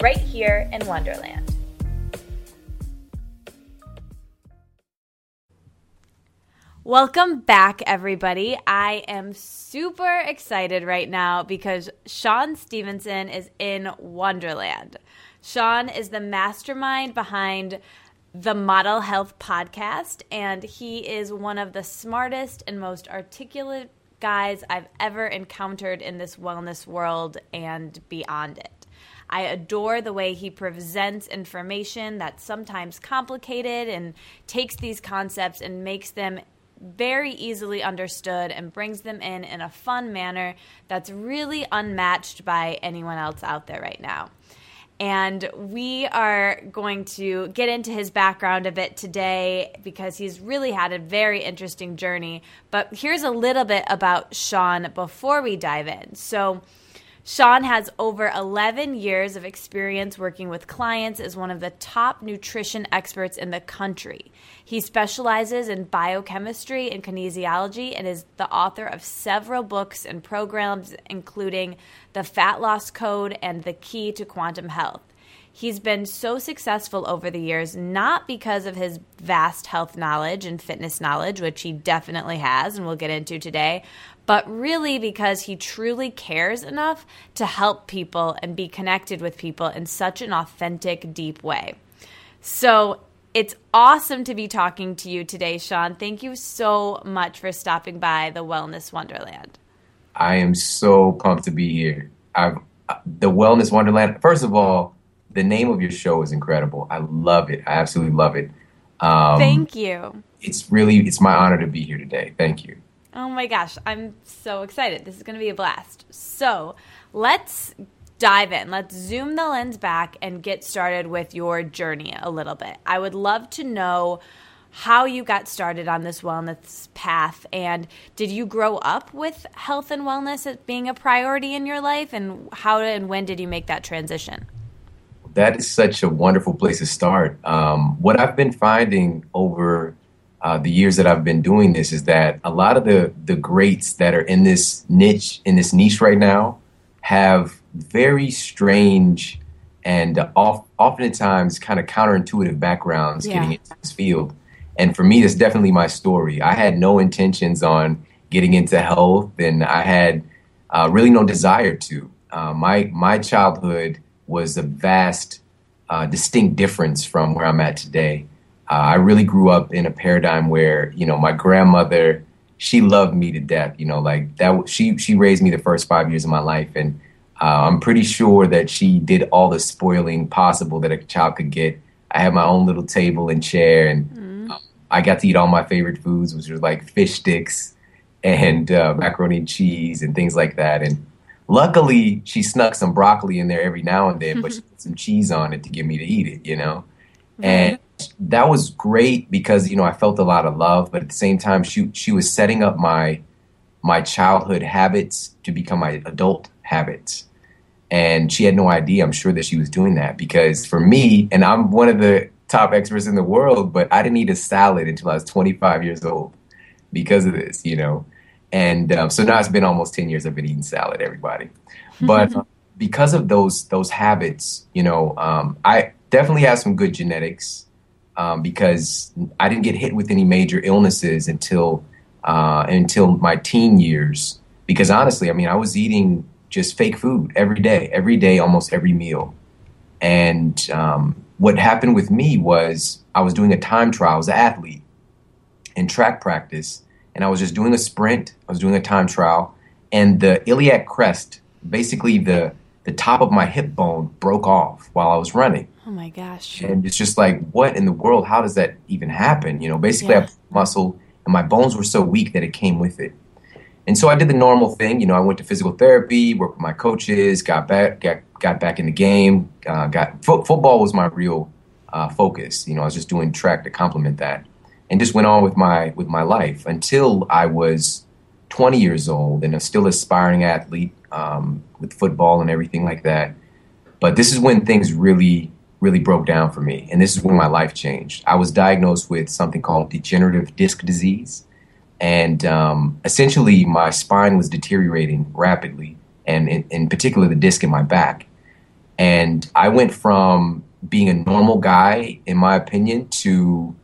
right here in Wonderland. Welcome back, everybody. I am super excited right now because Shawn Stevenson is in Wonderland. Shawn is the mastermind behind the Model Health podcast, and he is one of the smartest and most articulate guys I've ever encountered in this wellness world and beyond it. I adore the way he presents information that's sometimes complicated and takes these concepts and makes them very easily understood and brings them in in a fun manner that's really unmatched by anyone else out there right now. And we are going to get into his background a bit today because he's really had a very interesting journey. But here's a little bit about Shawn before we dive in. So, Shawn has over 11 years of experience working with clients as one of the top nutrition experts in the country. He specializes in biochemistry and kinesiology and is the author of several books and programs, including The Fat Loss Code and The Key to Quantum Health. He's been so successful over the years, not because of his vast health knowledge and fitness knowledge, which he definitely has and we'll get into today, but really because he truly cares enough to help people and be connected with people in such an authentic, deep way. So it's awesome to be talking to you today, Shawn. Thank you so much for stopping by the Wellness Wonderland. I am so pumped to be here. I've, the Wellness Wonderland, first of all, the name of your show is incredible. I love it. I absolutely love it. Um, Thank you. It's really, it's my honor to be here today. Thank you. Oh my gosh, I'm so excited. This is going to be a blast. So let's dive in. Let's zoom the lens back and get started with your journey a little bit. I would love to know how you got started on this wellness path and did you grow up with health and wellness as being a priority in your life and how and when did you make that transition that is such a wonderful place to start um, what i've been finding over uh, the years that I've been doing this is that a lot of the the greats that are in this niche in this niche right now have very strange and uh, off, oftentimes kind of counterintuitive backgrounds yeah. getting into this field. And for me, that's definitely my story. I had no intentions on getting into health, and I had uh, really no desire to. Uh, my my childhood was a vast, uh, distinct difference from where I'm at today. Uh, I really grew up in a paradigm where you know my grandmother she loved me to death. You know, like that. She she raised me the first five years of my life, and uh, I'm pretty sure that she did all the spoiling possible that a child could get. I had my own little table and chair, and uh, I got to eat all my favorite foods, which was like fish sticks and uh, macaroni and cheese and things like that. And luckily, she snuck some broccoli in there every now and then, but she put some cheese on it to get me to eat it. You know, and that was great because you know I felt a lot of love, but at the same time, she she was setting up my my childhood habits to become my adult habits, and she had no idea. I'm sure that she was doing that because for me, and I'm one of the top experts in the world, but I didn't eat a salad until I was 25 years old because of this, you know. And um, so now it's been almost 10 years I've been eating salad, everybody. But because of those those habits, you know, um, I definitely have some good genetics um, because I didn't get hit with any major illnesses until uh, until my teen years. Because honestly, I mean, I was eating just fake food every day, every day, almost every meal. And um, what happened with me was I was doing a time trial. I was an athlete in track practice, and I was just doing a sprint. I was doing a time trial, and the iliac crest, basically the the top of my hip bone, broke off while I was running. Oh my gosh. And it's just like, what in the world? How does that even happen? You know, basically, yeah. I muscle and my bones were so weak that it came with it. And so I did the normal thing. You know, I went to physical therapy, worked with my coaches, got back, got, got back in the game. Uh, got fo- football was my real uh, focus. You know, I was just doing track to complement that, and just went on with my with my life until I was 20 years old and a still aspiring athlete um, with football and everything like that. But this is when things really really broke down for me, and this is when my life changed. I was diagnosed with something called degenerative disc disease and um, essentially my spine was deteriorating rapidly, and in, in, particular the disc in my back. And I went from being a normal guy, in my opinion, to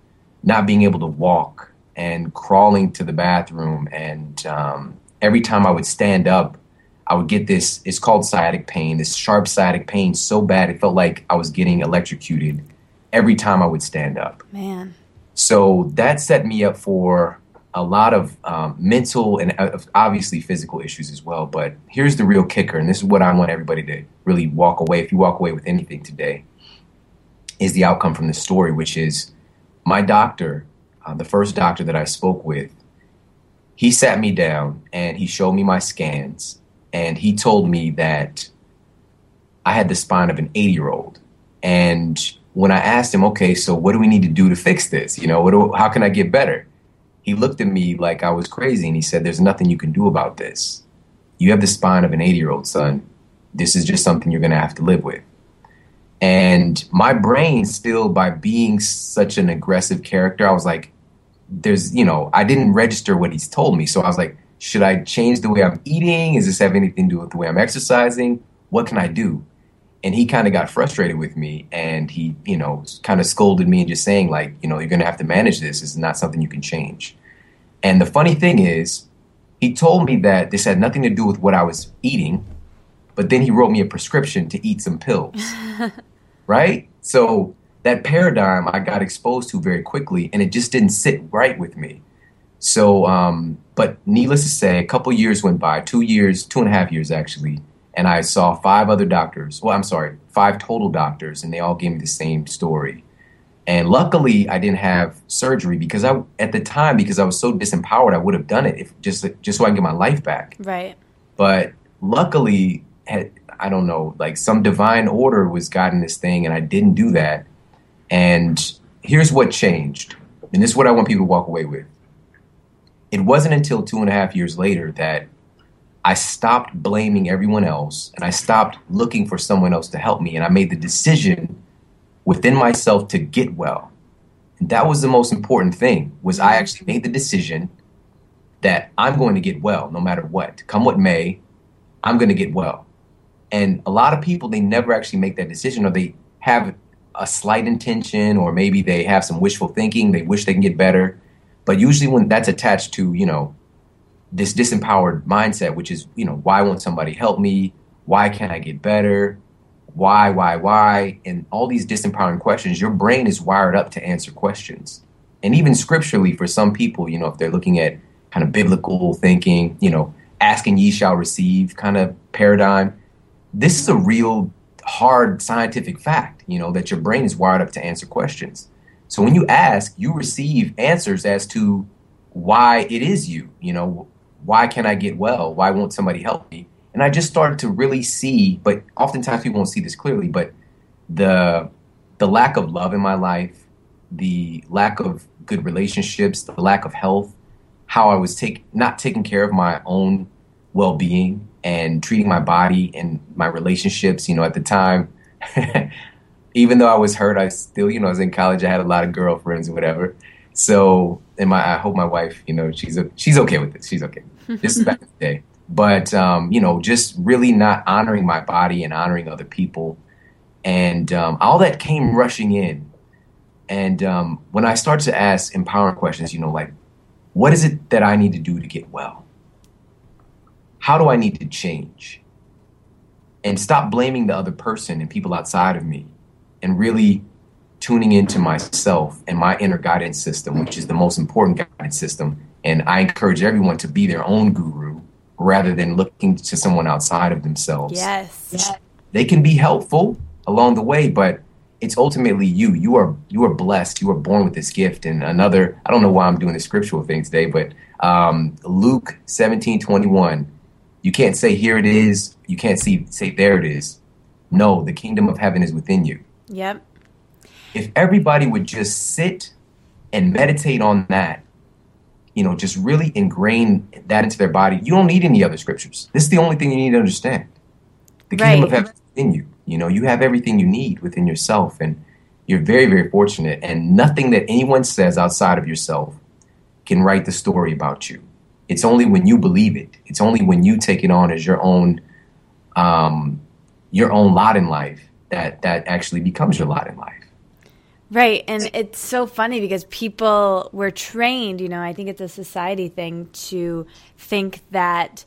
not being able to walk and crawling to the bathroom. And um, every time I would stand up, I would get this. It's called sciatic pain. This sharp sciatic pain, so bad it felt like I was getting electrocuted every time I would stand up. Man. So that set me up for a lot of um, mental and uh, obviously physical issues as well. But here's the real kicker, and this is what I want everybody to really walk away. If you walk away with anything today, is the outcome from this story, which is my doctor, uh, the first doctor that I spoke with, he sat me down and he showed me my scans, and he told me that I had the spine of an 80 year old. And when I asked him, okay, so what do we need to do to fix this? You know, do, how can I get better? he looked at me like I was crazy and he said, There's nothing you can do about this. You have the spine of an 80 year old son. This is just something you're going to have to live with. And my brain, still by being such an aggressive character, I was like, There's, you know, I didn't register what he's told me. So I was like, Should I change the way I'm eating? Is this have anything to do with the way I'm exercising? What can I do? and he kind of got frustrated with me and he you know kind of scolded me and just saying like you know you're going to have to manage this it's not something you can change and the funny thing is he told me that this had nothing to do with what i was eating but then he wrote me a prescription to eat some pills right so that paradigm i got exposed to very quickly and it just didn't sit right with me so um, but needless to say a couple years went by two years two and a half years actually and I saw five other doctors. Well, I'm sorry, five total doctors, and they all gave me the same story. And luckily, I didn't have surgery because I, at the time, because I was so disempowered, I would have done it if just just so I can get my life back. Right. But luckily, had, I don't know, like some divine order was guiding this thing, and I didn't do that. And here's what changed, and this is what I want people to walk away with. It wasn't until two and a half years later that I stopped blaming everyone else and I stopped looking for someone else to help me. And I made the decision within myself to get well. And that was the most important thing was I actually made the decision that I'm going to get well no matter what. Come what may, I'm going to get well. And a lot of people they never actually make that decision or they have a slight intention or maybe they have some wishful thinking, they wish they can get better. But usually when that's attached to, you know, this disempowered mindset, which is, you know, why won't somebody help me? Why can't I get better? Why, why, why? And all these disempowering questions, your brain is wired up to answer questions. And even scripturally, for some people, you know, if they're looking at kind of biblical thinking, you know, asking ye shall receive kind of paradigm, this is a real hard scientific fact, you know, that your brain is wired up to answer questions. So when you ask, you receive answers as to why it is you, you know, why can't I get well? Why won't somebody help me? And I just started to really see, but oftentimes people won't see this clearly, but the the lack of love in my life, the lack of good relationships, the lack of health, how I was take not taking care of my own well being and treating my body and my relationships, you know, at the time even though I was hurt, I still, you know, I was in college, I had a lot of girlfriends or whatever. So, and my, I hope my wife, you know, she's she's okay with this. She's okay. This is back in the day, but um, you know, just really not honoring my body and honoring other people, and um, all that came rushing in. And um, when I started to ask empowering questions, you know, like, what is it that I need to do to get well? How do I need to change? And stop blaming the other person and people outside of me, and really tuning into myself and my inner guidance system, which is the most important guidance system. And I encourage everyone to be their own guru rather than looking to someone outside of themselves. Yes. yes. They can be helpful along the way, but it's ultimately you. You are you are blessed. You are born with this gift. And another, I don't know why I'm doing this scriptural thing today, but um, Luke 17, 21, you can't say here it is. You can't see say there it is. No, the kingdom of heaven is within you. Yep. If everybody would just sit and meditate on that, you know, just really ingrain that into their body, you don't need any other scriptures. This is the only thing you need to understand. The kingdom of heaven is within you. You know, you have everything you need within yourself, and you're very, very fortunate. And nothing that anyone says outside of yourself can write the story about you. It's only when you believe it. It's only when you take it on as your own, um, your own lot in life that that actually becomes your lot in life. Right. And it's so funny because people were trained, you know, I think it's a society thing to think that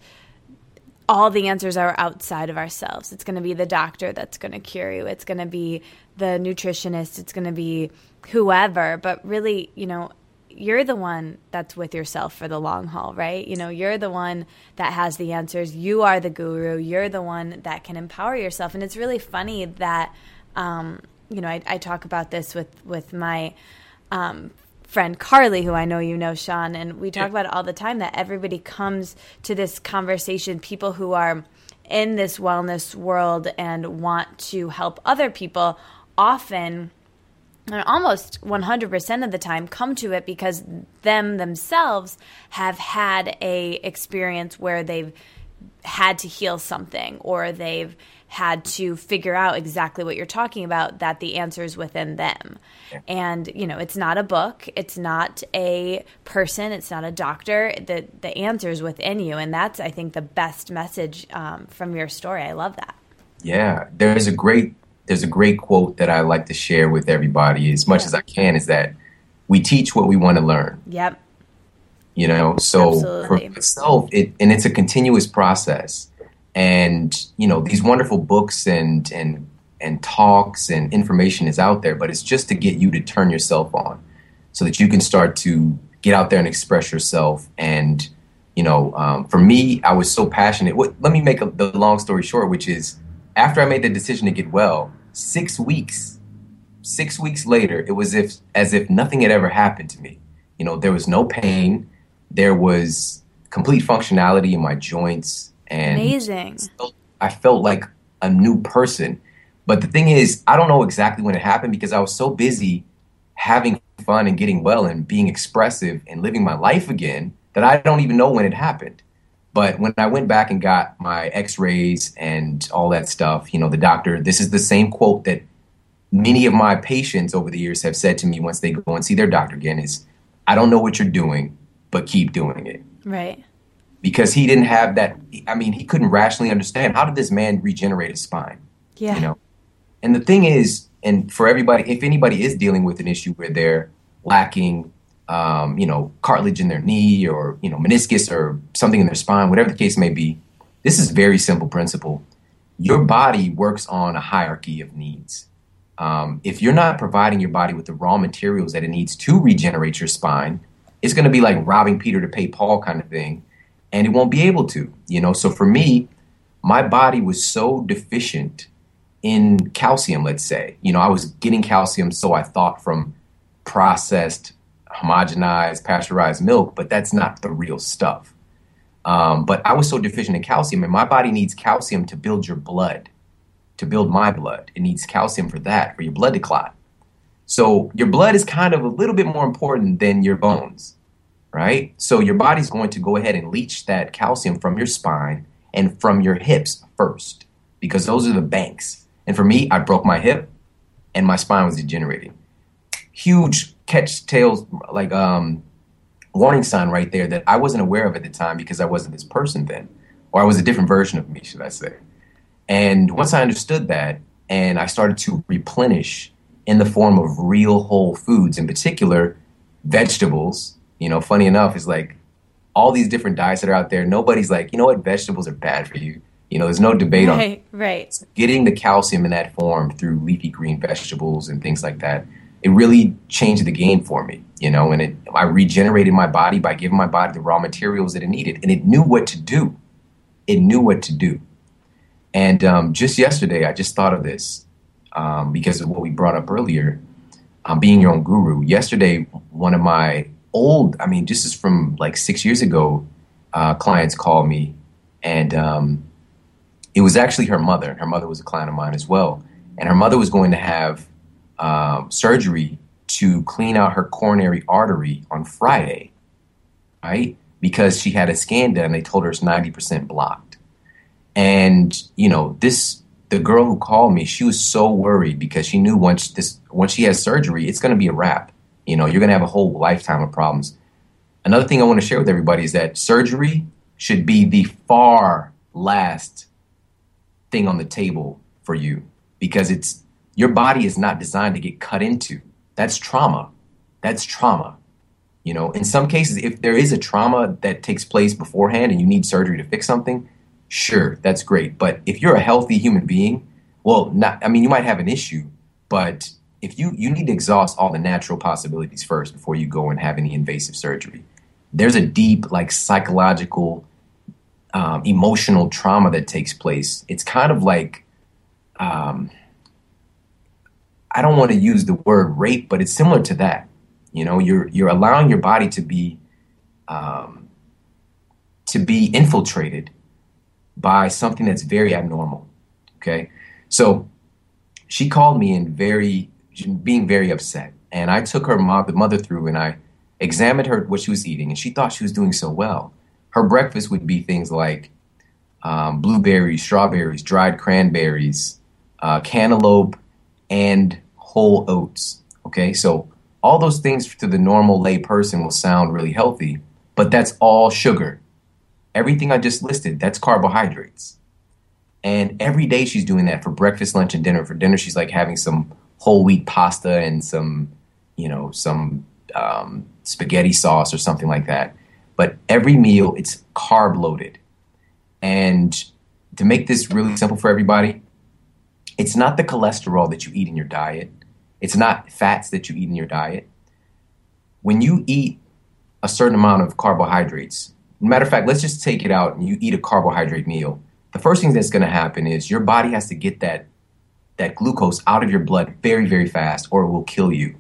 all the answers are outside of ourselves. It's going to be the doctor that's going to cure you. It's going to be the nutritionist. It's going to be whoever. But really, you know, you're the one that's with yourself for the long haul, right? You know, you're the one that has the answers. You are the guru. You're the one that can empower yourself. And it's really funny that, um, you know, I, I talk about this with with my um, friend Carly, who I know you know, Shawn, and we talk about it all the time. That everybody comes to this conversation, people who are in this wellness world and want to help other people, often and almost 100% of the time come to it because them themselves have had a experience where they've had to heal something or they've had to figure out exactly what you're talking about that the answer is within them. And you know it's not a book. It's not a person. It's not a doctor. The the answer is within you. And that's i think the best message um, from your story. I love that. Yeah, there's a great there's a great quote that I like to share with everybody as much Yeah. as I can is that we teach what we want to learn. yep You know, so Absolutely. for myself, it and it's a continuous process. And you know, these wonderful books and and and talks and information is out there, but it's just to get you to turn yourself on, so that you can start to get out there and express yourself. And you know, um, for me, I was so passionate. What, let me make a, the long story short, which is after I made the decision to get well, six weeks, six weeks later, it was if as if nothing had ever happened to me. You know, there was no pain, there was complete functionality in my joints, and amazing I felt like a new person. But the thing is, I don't know exactly when it happened because I was so busy having fun and getting well and being expressive and living my life again that I don't even know when it happened. But when I went back and got my x rays and all that stuff, you know, the doctor, this is the same quote that many of my patients over the years have said to me once they go and see their doctor again is, I don't know what you're doing, but keep doing it right because he didn't have that. I mean, he couldn't rationally understand how did this man regenerate his spine, yeah you know? And the thing is, and for everybody, if anybody is dealing with an issue where they're lacking, um, you know, cartilage in their knee or you know meniscus or something in their spine, whatever the case may be, this is very simple principle. Your body works on a hierarchy of needs. Um, if you're not providing your body with the raw materials that it needs to regenerate your spine, it's going to be like robbing Peter to pay Paul kind of thing, and it won't be able to. You know, so for me, my body was so deficient in calcium. Let's say, you know, I was getting calcium, so I thought from processed, homogenized, pasteurized milk, but that's not the real stuff. Um, but I was so deficient in calcium, and my body needs calcium to build your blood, to build my blood. It needs calcium for that, for your blood to clot. So your blood is kind of a little bit more important than your bones, right? So your body's going to go ahead and leach that calcium from your spine and from your hips first, because those are the banks. And for me, I broke my hip, and my spine was degenerating. Huge catch tails, like um, warning sign right there that I wasn't aware of at the time because I wasn't this person then, or I was a different version of me, should I say. And once I understood that, and I started to replenish in the form of real whole foods, in particular vegetables. You know, funny enough, is like all these different diets that are out there. Nobody's like, you know what, vegetables are bad for you. You know, there's no debate on right right getting the calcium in that form through leafy green vegetables and things like that. It really changed the game for me, you know, and it I regenerated my body by giving my body the raw materials that it needed, and it knew what to do. It knew what to do. And um, just yesterday, I just thought of this. um, because of what we brought up earlier, um, being your own guru. Yesterday, one of my old, I mean, this is from like six years ago, uh, clients called me, and um, it was actually her mother. Her mother was a client of mine as well, and her mother was going to have um, surgery to clean out her coronary artery on Friday, right? Because she had a scan done, and they told her it's ninety percent blocked, and you know this. The girl who called me, she was so worried because she knew once this once she has surgery, it's going to be a wrap you know, you're going to have a whole lifetime of problems. Another thing I want to share with everybody is that surgery should be the far last thing on the table for you because it's your body is not designed to get cut into. That's trauma. That's trauma. You know, in some cases, if there is a trauma that takes place beforehand and you need surgery to fix something, sure, that's great. But if you're a healthy human being, well, not, I mean, you might have an issue, but if you you need to exhaust all the natural possibilities first before you go and have any invasive surgery. There's a deep like psychological, um, emotional trauma that takes place. It's kind of like, um, I don't want to use the word rape, but it's similar to that. You know, you're you're allowing your body to be um, to be infiltrated by something that's very abnormal. Okay, so she called me in very being very upset. And I took her mom, the mother through and I examined her what she was eating, and she thought she was doing so well. Her breakfast would be things like um, blueberries, strawberries, dried cranberries, uh, cantaloupe, and whole oats. Okay, so all those things to the normal lay person will sound really healthy, but that's all sugar. Everything I just listed, that's carbohydrates. And every day she's doing that for breakfast, lunch, and dinner. For dinner, she's like having some whole wheat pasta and some, you know, some um, spaghetti sauce or something like that. But every meal, it's carb loaded. And to make this really simple for everybody, it's not the cholesterol that you eat in your diet. It's not fats that you eat in your diet. When you eat a certain amount of carbohydrates, matter of fact, let's just take it out and you eat a carbohydrate meal. The first thing that's going to happen is your body has to get that that glucose out of your blood very, very fast, or it will kill you.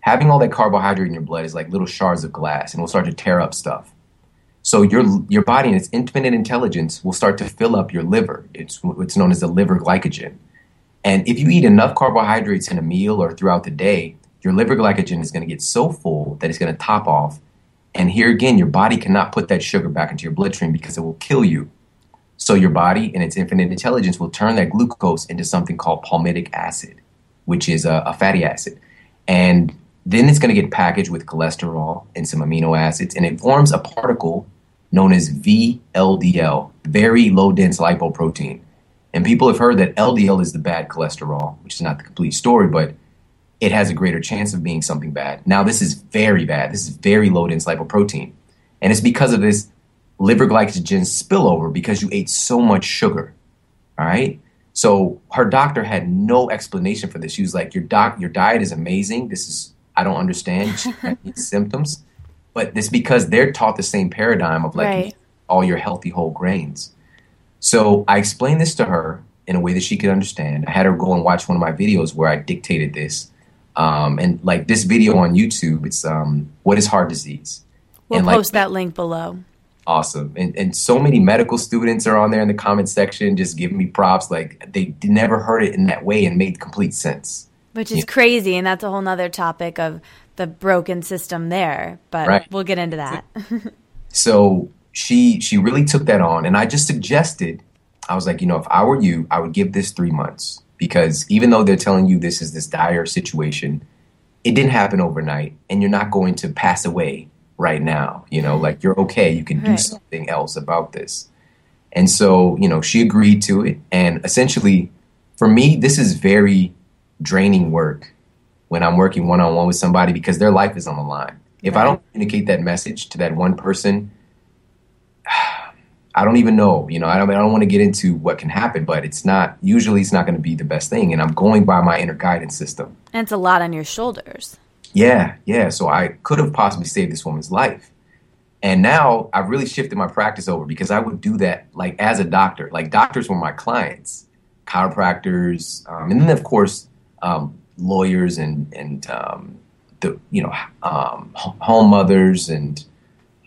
Having all that carbohydrate in your blood is like little shards of glass, and will start to tear up stuff. So your your body, and its infinite intelligence, will start to fill up your liver. It's what's known as the liver glycogen. And if you eat enough carbohydrates in a meal or throughout the day, your liver glycogen is going to get so full that it's going to top off. And here again, your body cannot put that sugar back into your bloodstream because it will kill you. So your body, in its infinite intelligence, will turn that glucose into something called palmitic acid, which is a, a fatty acid. And then it's going to get packaged with cholesterol and some amino acids, and it forms a particle known as VLDL, very low dense lipoprotein. And people have heard that LDL is the bad cholesterol, which is not the complete story, but it has a greater chance of being something bad. Now, this is very bad. This is very low dense lipoprotein. And it's because of this liver glycogen spillover because you ate so much sugar. All right. So her doctor had no explanation for this. She was like, "Your doc, your diet is amazing. This is I don't understand these symptoms, but it's because they're taught the same paradigm of like right. all your healthy whole grains." So I explained this to her in a way that she could understand. I had her go and watch one of my videos where I dictated this. Um, and like this video on YouTube, it's um, what is heart disease. We'll and post like, that link below awesome. And, and so many medical students are on there in the comment section just giving me props. Like they never heard it in that way and made complete sense. Which is crazy. And that's a whole nother topic of the broken system there. But right. we'll get into that. so she she really took that on. And I just suggested, I was like, you know, if I were you, I would give this three months. Because even though they're telling you this is this dire situation, it didn't happen overnight and you're not going to pass away right now. You know, like you're okay. You can do right. something else about this. And so, you know, she agreed to it. And essentially, for me, this is very draining work when I'm working one on one with somebody because their life is on the line. If right. I don't communicate that message to that one person, I don't even know. You know, I don't, I don't want to get into what can happen, but it's not, usually it's not going to be the best thing. And I'm going by my inner guidance system. And it's a lot on your shoulders. Yeah, yeah. So I could have possibly saved this woman's life. And now I've really shifted my practice over because I would do that like as a doctor. Like doctors were my clients. chiropractors, um, and then of course um, lawyers and and um, the you know um, home mothers and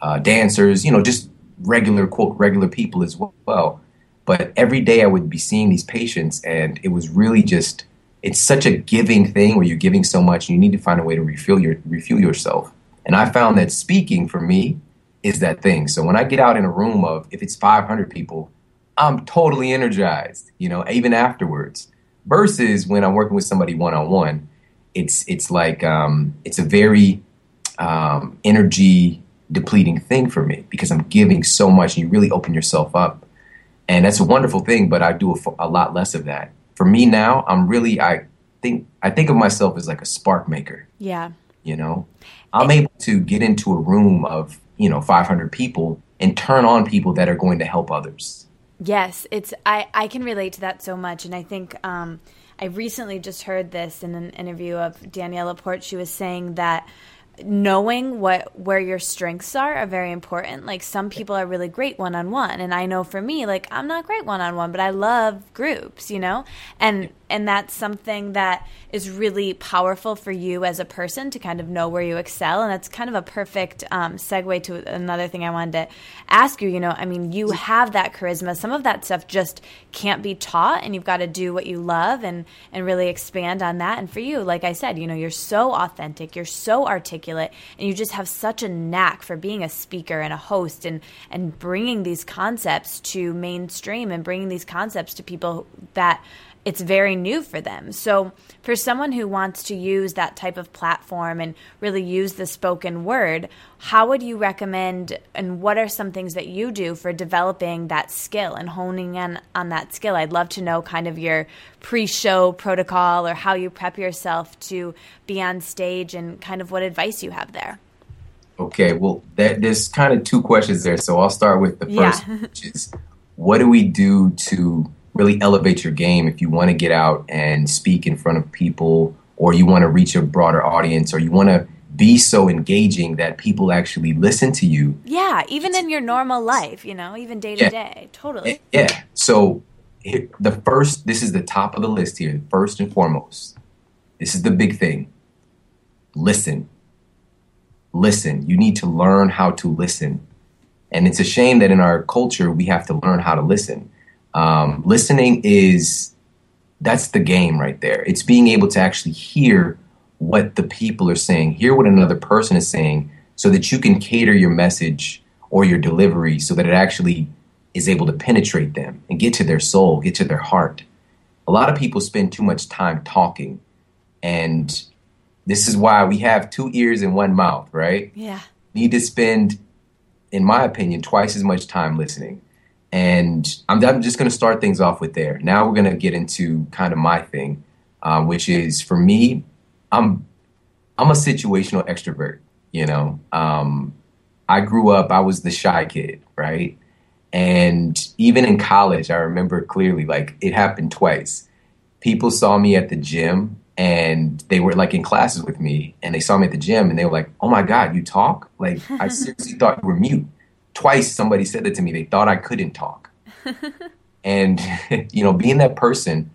uh, dancers, you know, just regular quote regular people as well. But every day I would be seeing these patients, and it was really just it's such a giving thing where you're giving so much, and you need to find a way to refill your refuel yourself. And I found that speaking for me is that thing. So when I get out in a room of if it's 500 people, I'm totally energized, you know, even afterwards. Versus when I'm working with somebody one on one, it's it's like um, it's a very um, energy depleting thing for me because I'm giving so much and you really open yourself up. And that's a wonderful thing, but I do a, a lot less of that. For me now, I'm really I think I think of myself as like a spark maker. Yeah. You know, I'm able to get into a room of, you know, 500 people and turn on people that are going to help others. Yes, it's I I can relate to that so much, and I think um, I recently just heard this in an interview of Danielle Laporte. She was saying that knowing what where your strengths are are very important. Like some people are really great one on one, and I know for me, like I'm not great one on one, but I love groups, you know, and and that's something that is really powerful for you as a person to kind of know where you excel, and that's kind of a perfect um, segue to another thing I wanted to ask you. You know, I mean, you have that charisma. Some of that stuff just can't be taught, and you've got to do what you love and and really expand on that. And for you, like I said, you know, you're so authentic, you're so articulate, and you just have such a knack for being a speaker and a host and and bringing these concepts to mainstream and bringing these concepts to people that it's very new for them. So, for someone who wants to use that type of platform and really use the spoken word, how would you recommend and what are some things that you do for developing that skill and honing in on that skill? I'd love to know kind of your pre show protocol or how you prep yourself to be on stage and kind of what advice you have there. Okay, well, that, there's kind of two questions there. So, I'll start with the first, yeah. which is what do we do to really elevate your game if you want to get out and speak in front of people or you want to reach a broader audience or you want to be so engaging that people actually listen to you. Yeah, even in your normal life, you know, even day to day. Totally. Yeah. So the first, this is the top of the list here. First and foremost, this is the big thing. Listen. Listen. You need to learn how to listen. And it's a shame that in our culture, we have to learn how to listen. Um, listening is that's the game right there. It's being able to actually hear what the people are saying, hear what another person is saying, so that you can cater your message or your delivery so that it actually is able to penetrate them and get to their soul, get to their heart. A lot of people spend too much time talking, and this is why we have two ears and one mouth, right? Yeah. Need to spend, in my opinion, twice as much time listening. And I'm, I'm just going to start things off with there. Now we're going to get into kind of my thing, uh, which is for me, I'm I'm a situational extrovert. You know, um, I grew up. I was the shy kid, right? And even in college, I remember clearly, like it happened twice. People saw me at the gym, and they were like in classes with me, and they saw me at the gym, and they were like, "Oh my god, you talk!" Like I seriously thought you were mute twice somebody said that to me. They thought I couldn't talk. and, you know, being that person,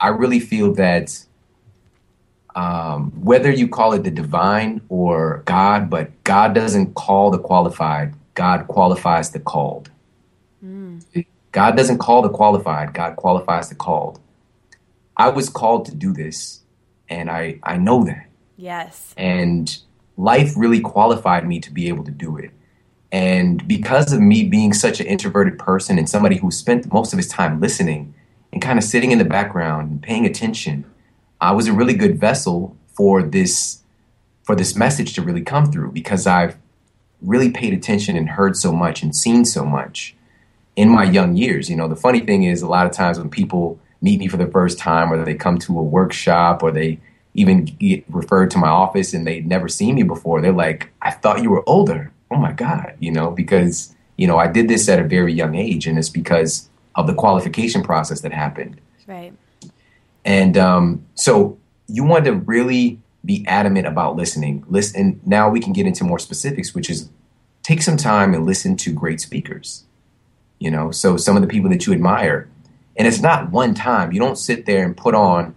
I really feel that um, whether you call it the divine or God, but God doesn't call the qualified, God qualifies the called. Mm. God doesn't call the qualified, God qualifies the called. I was called to do this, and I, I know that. Yes. And life really qualified me to be able to do it. And because of me being such an introverted person and somebody who spent most of his time listening and kind of sitting in the background and paying attention, I was a really good vessel for this for this message to really come through because I've really paid attention and heard so much and seen so much in my young years. You know, the funny thing is a lot of times when people meet me for the first time or they come to a workshop or they even get referred to my office and they'd never seen me before, they're like, I thought you were older oh my God, you know, because, you know, I did this at a very young age and it's because of the qualification process that happened. Right. And um, so you want to really be adamant about listening. Listen. Now we can get into more specifics, which is take some time and listen to great speakers. You know, so some of the people that you admire, And it's not one time. You don't sit there and put on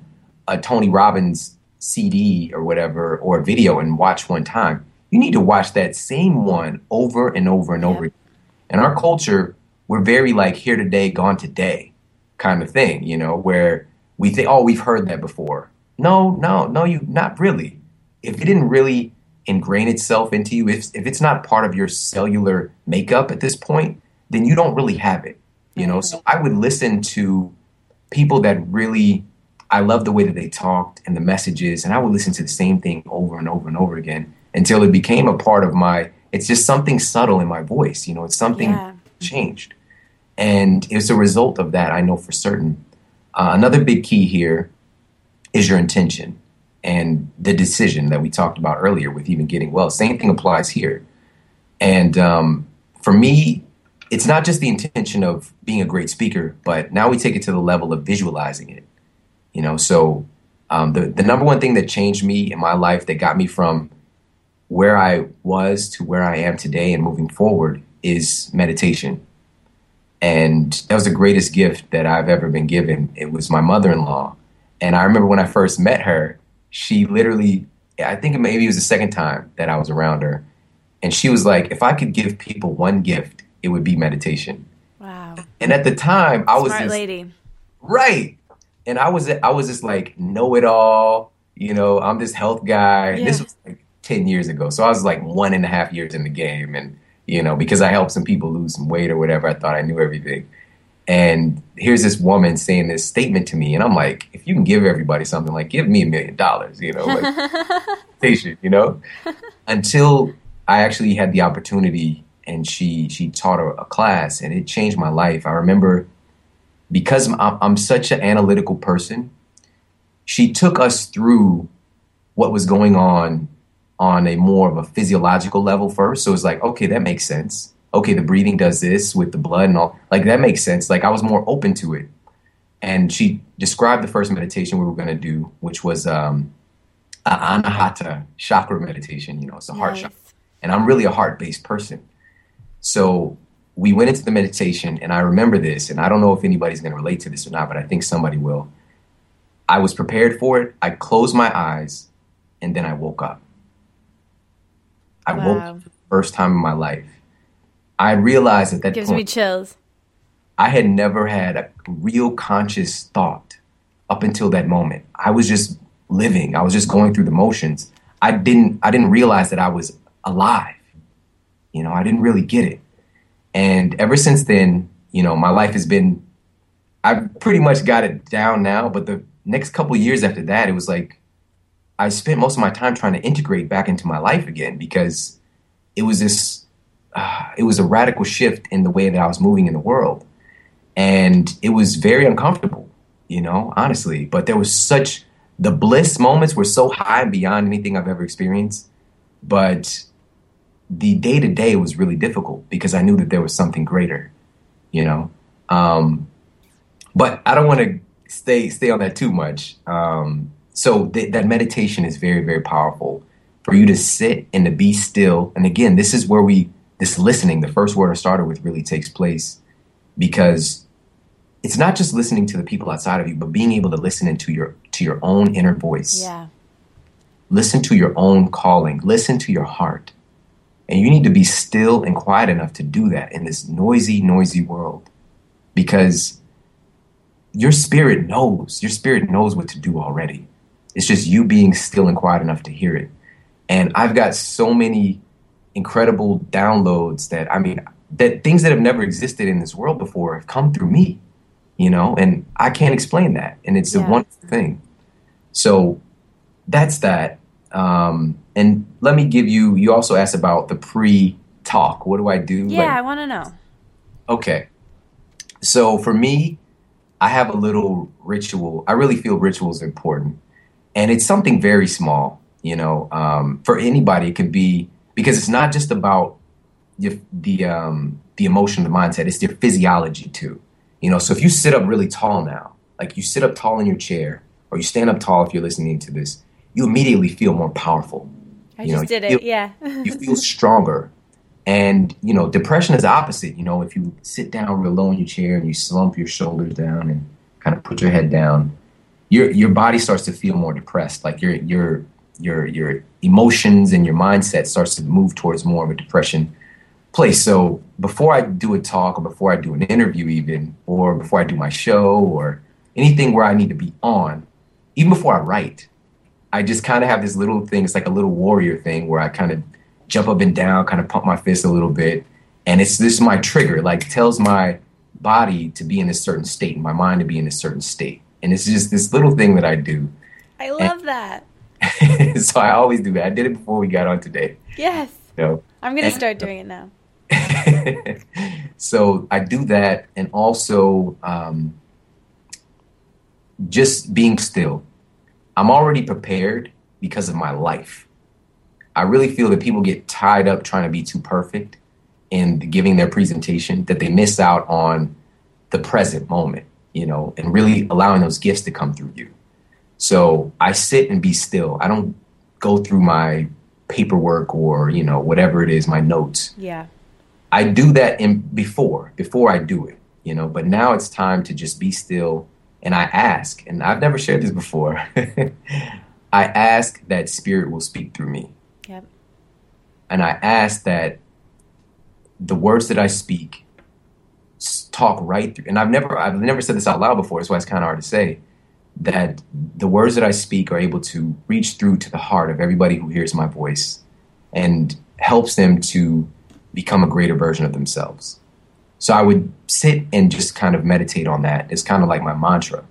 a Tony Robbins CD or whatever or a video and watch one time. You need to watch that same one over and over and yeah. over. In our culture, we're very like here today, gone today kind of thing, you know, where we think, oh, we've heard that before. No, no, no, you not really. If it didn't really ingrain itself into you, if if it's not part of your cellular makeup at this point, then you don't really have it. You know, so mm-hmm. I would listen to people that really I love the way that they talked and the messages, and I would listen to the same thing over and over and over again until it became a part of my. It's just something subtle in my voice, you know. It's something yeah. changed, and it's a result of that. I know for certain. Uh, another big key here is your intention and the decision that we talked about earlier with even getting well. Same thing applies here. And um, for me, it's not just the intention of being a great speaker, but now we take it to the level of visualizing it. You know, so um, the the number one thing that changed me in my life that got me from where I was to where I am today and moving forward is meditation. And that was the greatest gift that I've ever been given. It was my mother in law. And I remember when I first met her, she literally, I think maybe it was the second time that I was around her. And she was like, if I could give people one gift, it would be meditation. Wow. And at the time, I was Smart lady. Right. And I was I was just like know it all, you know, I'm this health guy. Yeah. This was like 10 years ago. So I was like one and a half years in the game. And, you know, because I helped some people lose some weight or whatever, I thought I knew everything. And here's this woman saying this statement to me. And I'm like, if you can give everybody something, like give me a million dollars, you know, like patient, you know? Until I actually had the opportunity and she she taught a, a class and it changed my life. I remember because I'm, I'm such an analytical person, she took us through what was going on on a more of a physiological level first. So it's like, okay, that makes sense. Okay, the breathing does this with the blood and all. Like that makes sense. Like I was more open to it. And she described the first meditation we were going to do, which was um, anahata chakra meditation. You know, it's a nice. heart chakra. And I'm really a heart based person. So we went into the meditation, and I remember this, and I don't know if anybody's going to relate to this or not, but I think somebody will. I was prepared for it. I closed my eyes, and then I woke up. I wow. woke up for the first time in my life. I realized at that gives point, me chills. I had never had a real conscious thought up until that moment. I was just living. I was just going through the motions. I didn't. I didn't realize that I was alive. You know, I didn't really get it. And ever since then, you know, my life has been, I've pretty much got it down now. But the next couple years after that, it was like I spent most of my time trying to integrate back into my life again because it was this, uh, it was a radical shift in the way that I was moving in the world. And it was very uncomfortable, you know, honestly. But there was such, the bliss moments were so high and beyond anything I've ever experienced. But the day to day was really difficult because I knew that there was something greater, you know. Um, but I don't want to stay stay on that too much. Um, so th- that meditation is very very powerful for you to sit and to be still. And again, this is where we this listening, the first word I started with, really takes place because it's not just listening to the people outside of you, but being able to listen into your to your own inner voice. Yeah. Listen to your own calling. Listen to your heart and you need to be still and quiet enough to do that in this noisy, noisy world because your spirit knows. Your spirit knows what to do already. It's just you being still and quiet enough to hear it. And I've got so many incredible downloads that, I mean, that things that have never existed in this world before have come through me, you know, and I can't explain that. And it's yeah. a wonderful thing. So that's that. Um, and let me give you, you also asked about the pre talk. What do I do? Yeah, like, I want to know. Okay. So for me, I have a little ritual. I really feel rituals are important. And it's something very small, you know. Um, for anybody, it could be because it's not just about the the, um, the emotion, the mindset. It's your physiology too. You know, so if you sit up really tall now, like you sit up tall in your chair, or you stand up tall if you're listening to this, you immediately feel more powerful. I you just know, did it. Feel, yeah. you feel stronger. And, you know, depression is the opposite. You know, if you sit down real low in your chair and you slump your shoulders down and kind of put your head down, your your body starts to feel more depressed. Like your your your your emotions and your mindset starts to move towards more of a depression place. So before I do a talk or before I do an interview, even or before I do my show or anything where I need to be on, even before I write, I just kind of have this little thing. It's like a little warrior thing where I kind of jump up and down, kind of pump my fist a little bit, and it's this is my trigger. Like tells my body to be in a certain state, and my mind to be in a certain state, and it's just this little thing that I do. I love and, that. so I always do that. I did it before we got on today. Yes. So, I'm gonna start doing it now. so I do that, and also um, just being still. I'm already prepared because of my life. I really feel that people get tied up trying to be too perfect in giving their presentation that they miss out on the present moment, you know, and really allowing those gifts to come through you. So I sit and be still. I don't go through my paperwork or, you know, whatever it is, my notes. Yeah. I do that in before, before I do it, you know, but now it's time to just be still and I ask, and I've never shared this before. I ask that spirit will speak through me. Yep. And I ask that the words that I speak talk right through. And I've never I've never said this out loud before, that's why it's kind of hard to say that the words that I speak are able to reach through to the heart of everybody who hears my voice and helps them to become a greater version of themselves. So I would sit and just kind of meditate on that. It's kind of like my mantra.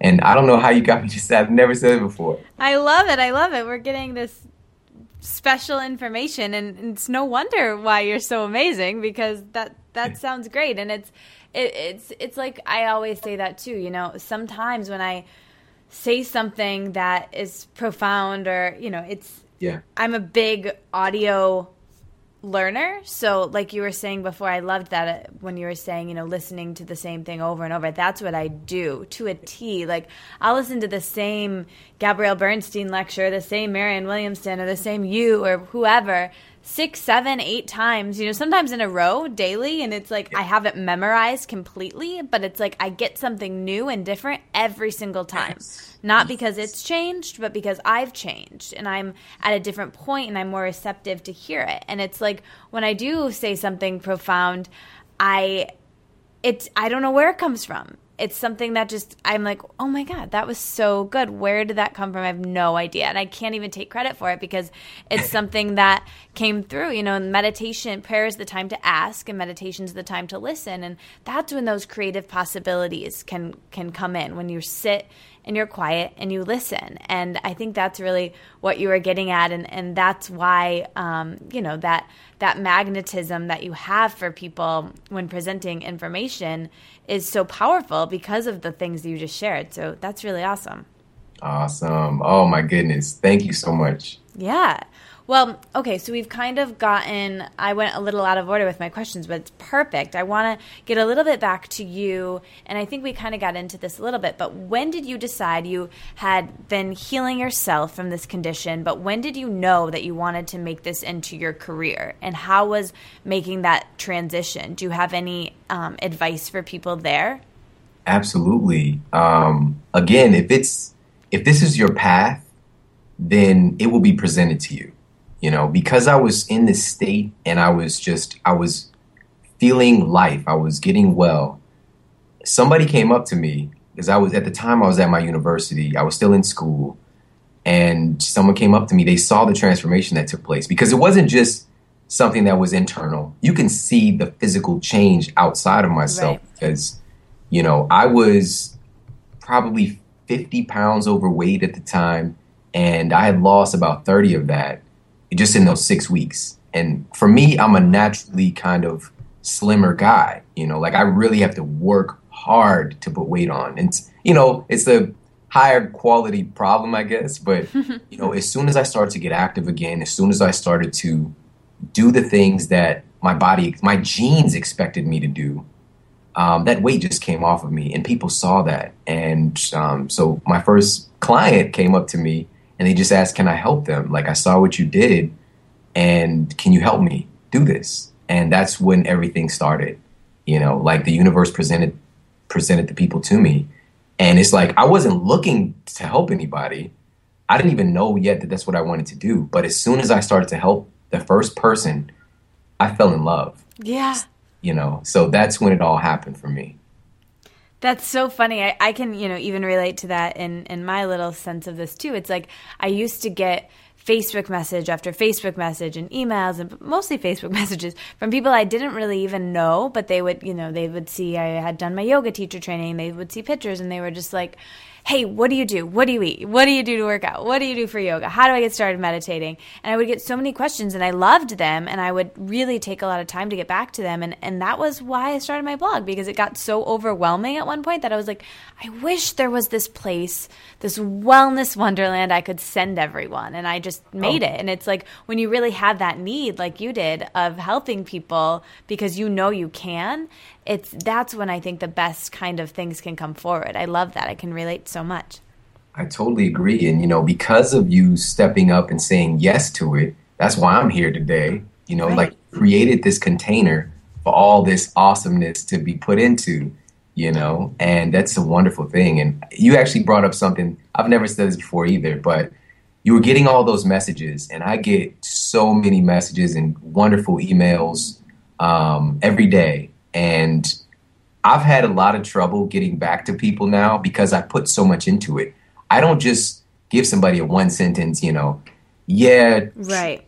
And I don't know how you got me to say I've never said it before. I love it. I love it. We're getting this special information and it's no wonder why you're so amazing because that that sounds great and it's it, it's it's like I always say that too, you know, sometimes when I say something that is profound or, you know, it's yeah. I'm a big audio learner. So, like you were saying before, I loved that uh, when you were saying, you know, listening to the same thing over and over. That's what I do to a T. Like, I'll listen to the same Gabrielle Bernstein lecture, the same Marianne Williamson, or the same you or whoever six, seven, eight times, you know, sometimes in a row daily. And it's like I haven't memorized completely, but it's like I get something new and different every single time. Yes. Not because it's changed, but because I've changed and I'm at a different point and I'm more receptive to hear it. And it's like when I do say something profound, I it's I don't know where it comes from it's something that just I'm like, oh my god, that was so good. Where did that come from? I have no idea, and I can't even take credit for it because it's something that came through. You know, meditation, prayer is the time to ask, and meditation is the time to listen, and that's when those creative possibilities can can come in when you sit and you're quiet and you listen. And I think that's really what you were getting at, and and that's why um, you know that that magnetism that you have for people when presenting information is so powerful because of the things you just shared. So that's really awesome. Awesome. Oh my goodness. Thank you so much. Yeah. Well, okay, so we've kind of gotten, I went a little out of order with my questions, but it's perfect. I want to get a little bit back to you, and I think we kind of got into this a little bit, but when did you decide you had been healing yourself from this condition, but when did you know that you wanted to make this into your career? And how was making that transition? Do you have any um, advice for people there? Absolutely. Um, again, if it's, if this is your path, then it will be presented to you you know, because I was in this state and I was just, I was feeling life, I was getting well. Somebody came up to me because I was at the time I was at my university, I was still in school, and someone came up to me. They saw the transformation that took place because it wasn't just something that was internal. You can see the physical change outside of myself right. because, you know, I was probably 50 pounds overweight at the time, and I had lost about 30 of that just in those six weeks. And for me, I'm a naturally kind of slimmer guy. You know, like I really have to work hard to put weight on. And, you know, it's a higher quality problem, I guess. But, you know, as soon as I started to get active again, as soon as I started to do the things that my body, my genes expected me to do, um, that weight just came off of me. And people saw that. And um, so my first client came up to me and they just asked, "Can I help them? Like I saw what you did, and can you help me do this?" And that's when everything started. You know, like the universe presented presented the people to me, And it's like I wasn't looking to help anybody. I didn't even know yet that that's what I wanted to do. But as soon as I started to help the first person, I fell in love. Yeah. You know, so that's when it all happened for me. That's so funny. I, I can, you know, even relate to that in, in my little sense of this too. It's like I used to get Facebook message after Facebook message and emails and mostly Facebook messages from people I didn't really even know, but they would, you know, they would see I had done my yoga teacher training. They would see pictures and they were just like, hey, what do you do? What do you eat? What do you do to work out? What do you do for yoga? How do I get started meditating? And I would get so many questions and I loved them and I would really take a lot of time to get back to them. And, and that was why I started my blog because it got so overwhelming at one point that I was like, I wish there was this place, this wellness wonderland I could send everyone. And I just oh. made oh. it. And it's like when you really have that need, like you did, of helping people because you know you can, it's that's when I think the best kind of things can come forward. I love that. I can relate so much. I totally agree. And, you know, because of you stepping up and saying yes to it, that's why I'm here today. You know, right. like created this container for all this awesomeness to be put into, you know, and that's a wonderful thing. And you actually brought up something I've never said this before either, but you were getting all those messages, and I get so many messages and wonderful emails um, every day and I've had a lot of trouble getting back to people now because I put so much into it. I don't just give somebody a one sentence, you know, yeah, right.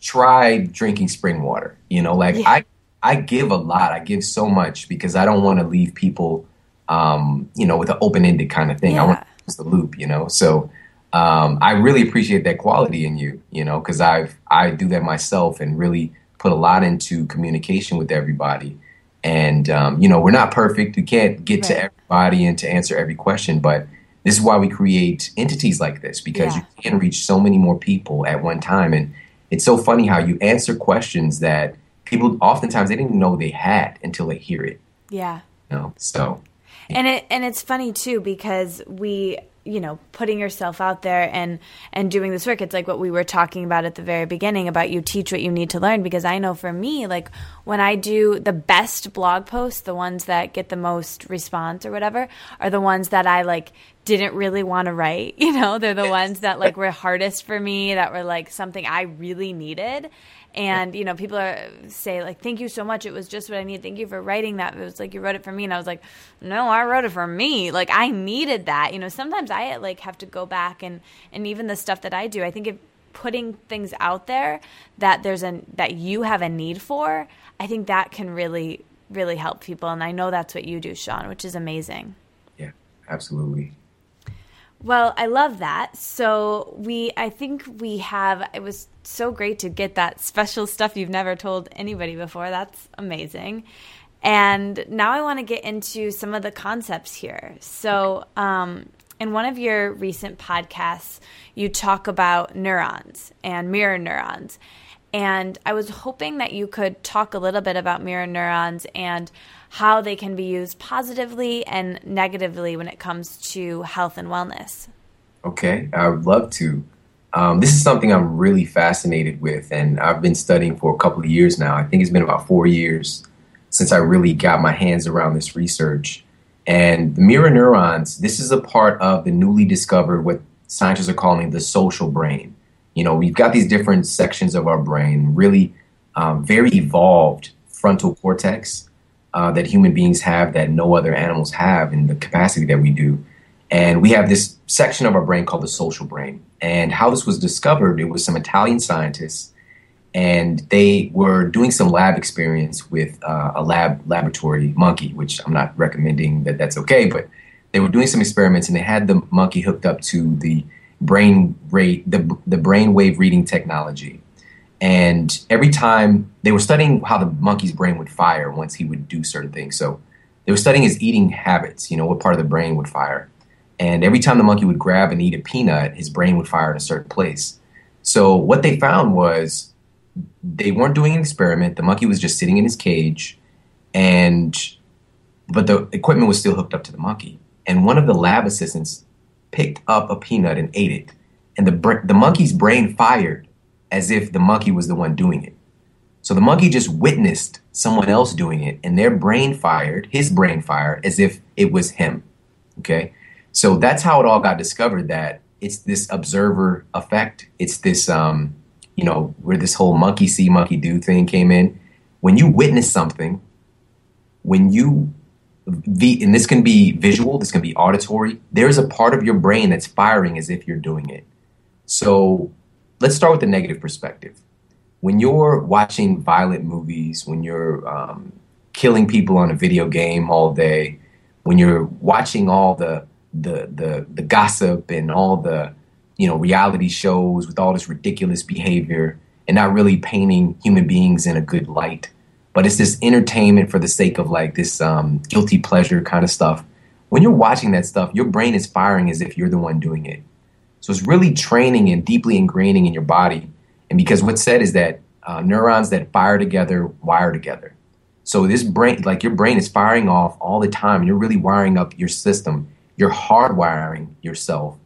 Try drinking spring water. You know, like yeah. I I give a lot. I give so much because I don't want to leave people um, you know, with an open ended kind of thing. Yeah. I want to close the loop, you know. So um, I really appreciate that quality in you, you know, because I've I do that myself and really put a lot into communication with everybody. And um, you know, we're not perfect. We can't get right. to everybody and to answer every question, but this is why we create entities like this because yeah. you can reach so many more people at one time. And it's so funny how you answer questions that people oftentimes they didn't even know they had until they hear it. Yeah. You know? So and it and it's funny too because we you know putting yourself out there and and doing this work. It's like what we were talking about at the very beginning about you teach what you need to learn because i know for me like when i do the best blog posts the ones that get the most response or whatever are the ones that i like didn't really want to write you know? They're the ones that like were hardest for me that were like something i really needed and you know people are say like thank you so much. It was just what i needed. Thank you for writing that. It was like you wrote it for me. And i was like no i wrote it for me. Like i needed that. You know sometimes i like have to go back and and even the stuff that i do i think if putting things out there that there's a that you have a need for i think that can really really help people. And i know that's what you do Shawn which is amazing. Yeah absolutely. Well, I love that. So we, I think we have. It was so great to get that special stuff you've never told anybody before. That's amazing. And now I want to get into some of the concepts here. So, um, in one of your recent podcasts, you talk about neurons and mirror neurons. And I was hoping that you could talk a little bit about mirror neurons and how they can be used positively and negatively when it comes to health and wellness. Okay, I would love to. Um, this is something I'm really fascinated with, and I've been studying for a couple of years now. I think it's been about four years since I really got my hands around this research. And the mirror neurons, this is a part of the newly discovered, what scientists are calling the social brain. You know, we've got these different sections of our brain, really um, very evolved frontal cortex uh, that human beings have that no other animals have in the capacity that we do. And we have this section of our brain called the social brain. And how this was discovered, it was some Italian scientists, and they were doing some lab experience with uh, a lab laboratory monkey, which I'm not recommending that that's okay, but they were doing some experiments, and they had the monkey hooked up to the brain rate, the the brain wave reading technology. And every time they were studying how the monkey's brain would fire once he would do certain things. So they were studying his eating habits, you know, what part of the brain would fire. And every time the monkey would grab and eat a peanut, his brain would fire in a certain place. So what they found was they weren't doing an experiment. The monkey was just sitting in his cage and but the equipment was still hooked up to the monkey. And one of the lab assistants picked up a peanut and ate it. And the the monkey's brain fired as if the monkey was the one doing it. So the monkey just witnessed someone else doing it, and their brain fired, his brain fired, as if it was him. Okay? So that's how it all got discovered that it's this observer effect. It's this, um, you know, where this whole monkey see, monkey do thing came in. When you witness something, when you, the, and this can be visual, this can be auditory, there's a part of your brain that's firing as if you're doing it. So let's start with the negative perspective. When you're watching violent movies, when you're um, killing people on a video game all day, when you're watching all the the the the gossip and all the you know reality shows with all this ridiculous behavior and not really painting human beings in a good light. But it's this entertainment for the sake of like this um, guilty pleasure kind of stuff. When you're watching that stuff your brain is firing as if you're the one doing it. So it's really training and deeply ingraining in your body. And because what's said is that uh, neurons that fire together wire together. So this brain like your brain is firing off all the time. And you're really wiring up your system you're hardwiring yourself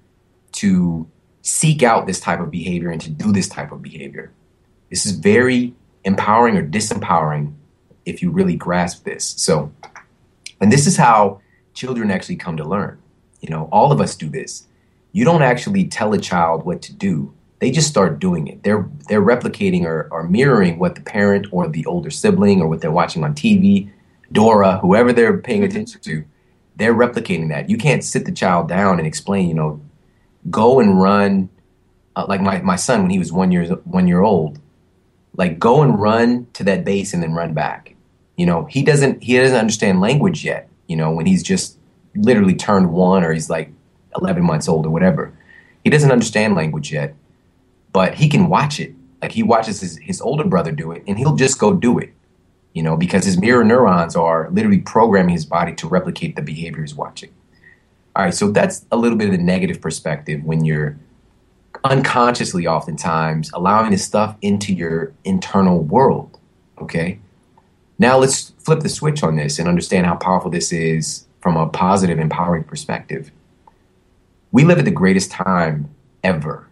to seek out this type of behavior and to do this type of behavior. This is very empowering or disempowering if you really grasp this. So, and this is how children actually come to learn. You know, all of us do this. You don't actually tell a child what to do. They just start doing it. They're they're replicating or, or mirroring what the parent or the older sibling or what they're watching on TV, Dora, whoever they're paying attention to they're replicating that. You can't sit the child down and explain, you know, go and run. Uh, like my, my son when he was one year one year old, like go and run to that base and then run back. You know, he doesn't he doesn't understand language yet. You know, when he's just literally turned one or he's like eleven months old or whatever, he doesn't understand language yet, but he can watch it. Like he watches his, his older brother do it, and he'll just go do it you know, because his mirror neurons are literally programming his body to replicate the behavior he's watching. All right, so that's a little bit of the negative perspective when you're unconsciously, oftentimes, allowing this stuff into your internal world. Okay? Now let's flip the switch on this and understand how powerful this is from a positive, empowering perspective. We live at the greatest time ever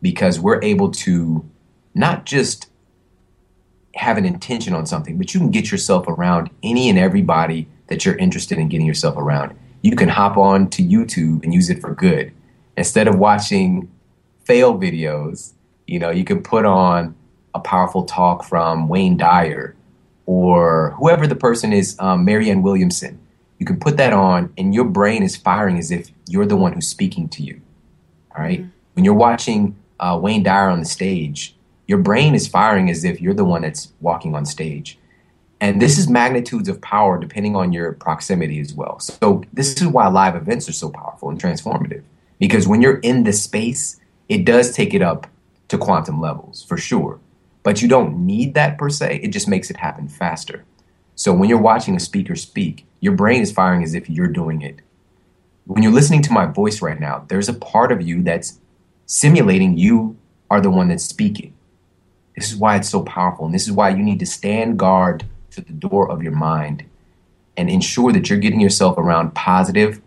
because we're able to not just have an intention on something, but you can get yourself around any and everybody that you're interested in getting yourself around. You can hop on to YouTube and use it for good. Instead of watching fail videos, you know, you can put on a powerful talk from Wayne Dyer or whoever the person is, um, Marianne Williamson. You can put that on, and your brain is firing as if you're the one who's speaking to you. All right? mm-hmm. When you're watching uh, Wayne Dyer on the stage, your brain is firing as if you're the one that's walking on stage. And this is magnitudes of power depending on your proximity as well. So, this is why live events are so powerful and transformative. Because when you're in the space, it does take it up to quantum levels for sure. But you don't need that per se, it just makes it happen faster. So, when you're watching a speaker speak, your brain is firing as if you're doing it. When you're listening to my voice right now, there's a part of you that's simulating you are the one that's speaking. This is why it's so powerful. And this is why you need to stand guard to the door of your mind and ensure that you're getting yourself around positive,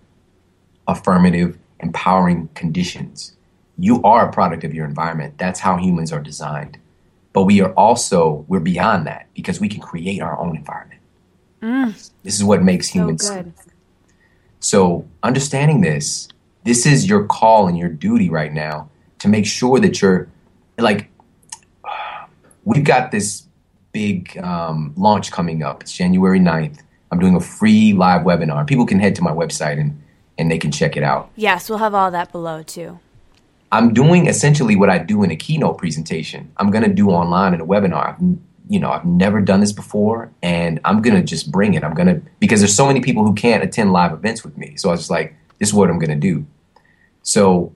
affirmative, empowering conditions. You are a product of your environment. That's how humans are designed. But we are also, we're beyond that because we can create our own environment. Mm. This is what makes humans. So, so, understanding this, this is your call and your duty right now to make sure that you're like we've got this big um, launch coming up. It's January 9th. I'm doing a free live webinar. People can head to my website and, and they can check it out. Yes, we'll have all that below too. I'm doing essentially what I do in a keynote presentation. I'm going to do online in a webinar. I've, you know, I've never done this before, and I'm going to just bring it. I'm going to because there's so many people who can't attend live events with me. So I was just like, this is what I'm going to do. So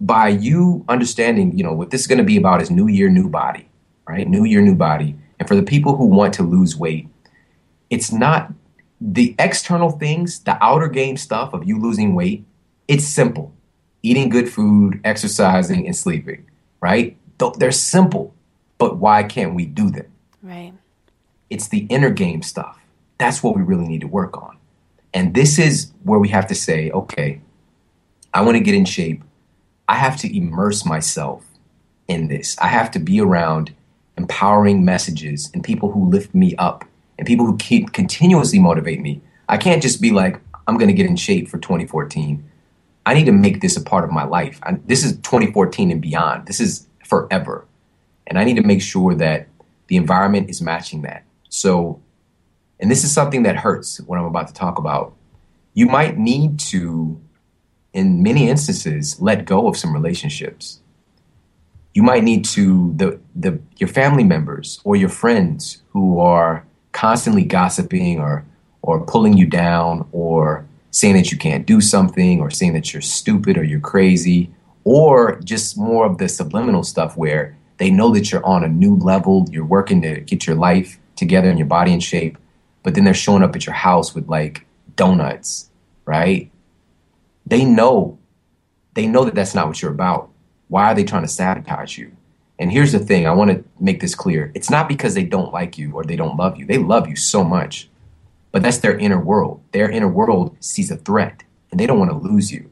by you understanding, you know, what this is going to be about is new year, new body right? New year, new body. And for the people who want to lose weight, it's not the external things, the outer game stuff of you losing weight. It's simple eating good food, exercising, and sleeping, right? They're simple, but why can't we do them? Right. It's the inner game stuff. That's what we really need to work on. And this is where we have to say, okay, I want to get in shape. I have to immerse myself in this. I have to be around empowering messages and people who lift me up and people who keep continuously motivate me. I can't just be like, I'm going to get in shape for 2014. I need to make this a part of my life. I, this is 2014 and beyond. This is forever. And I need to make sure that the environment is matching that. So, and this is something that hurts what I'm about to talk about. You might need to, in many instances, let go of some relationships. You might need to the the your family members or your friends who are constantly gossiping or or pulling you down or saying that you can't do something or saying that you're stupid or you're crazy or just more of the subliminal stuff where they know that you're on a new level, you're working to get your life together and your body in shape, but then they're showing up at your house with like donuts, right? They know, they know that that's not what you're about. Why are they trying to sabotage you? And here's the thing I want to make this clear. It's not because they don't like you or they don't love you. They love you so much, but that's their inner world. Their inner world sees a threat and they don't want to lose you.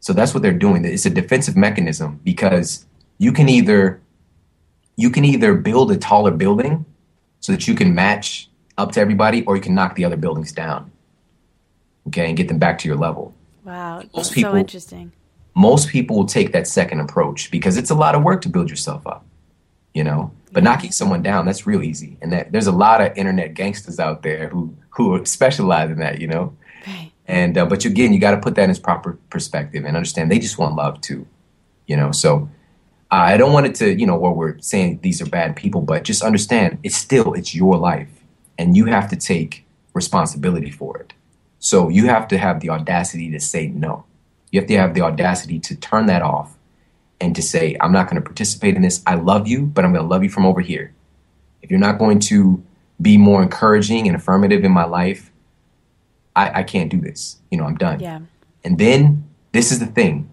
So that's what they're doing. It's a defensive mechanism because you can either you can either build a taller building so that you can match up to everybody or you can knock the other buildings down. Okay, and get them back to your level. Wow, most people, so interesting. Most people will take that second approach because it's a lot of work to build yourself up. You know, but knocking someone down that's real easy, and that there's a lot of internet gangsters out there who who specialize in that. You know, right. And uh, but again, you got to put that in its proper perspective and understand they just want love too. You know, so uh, I don't want it to, you know, where we're saying these are bad people, but just understand it's still it's your life, and you have to take responsibility for it. So you have to have the audacity to say no. You have to have the audacity to turn that off and to say, I'm not going to participate in this. I love you, but I'm going to love you from over here. If you're not going to be more encouraging and affirmative in my life, I, I can't do this. You know, I'm done. Yeah. And then this is the thing.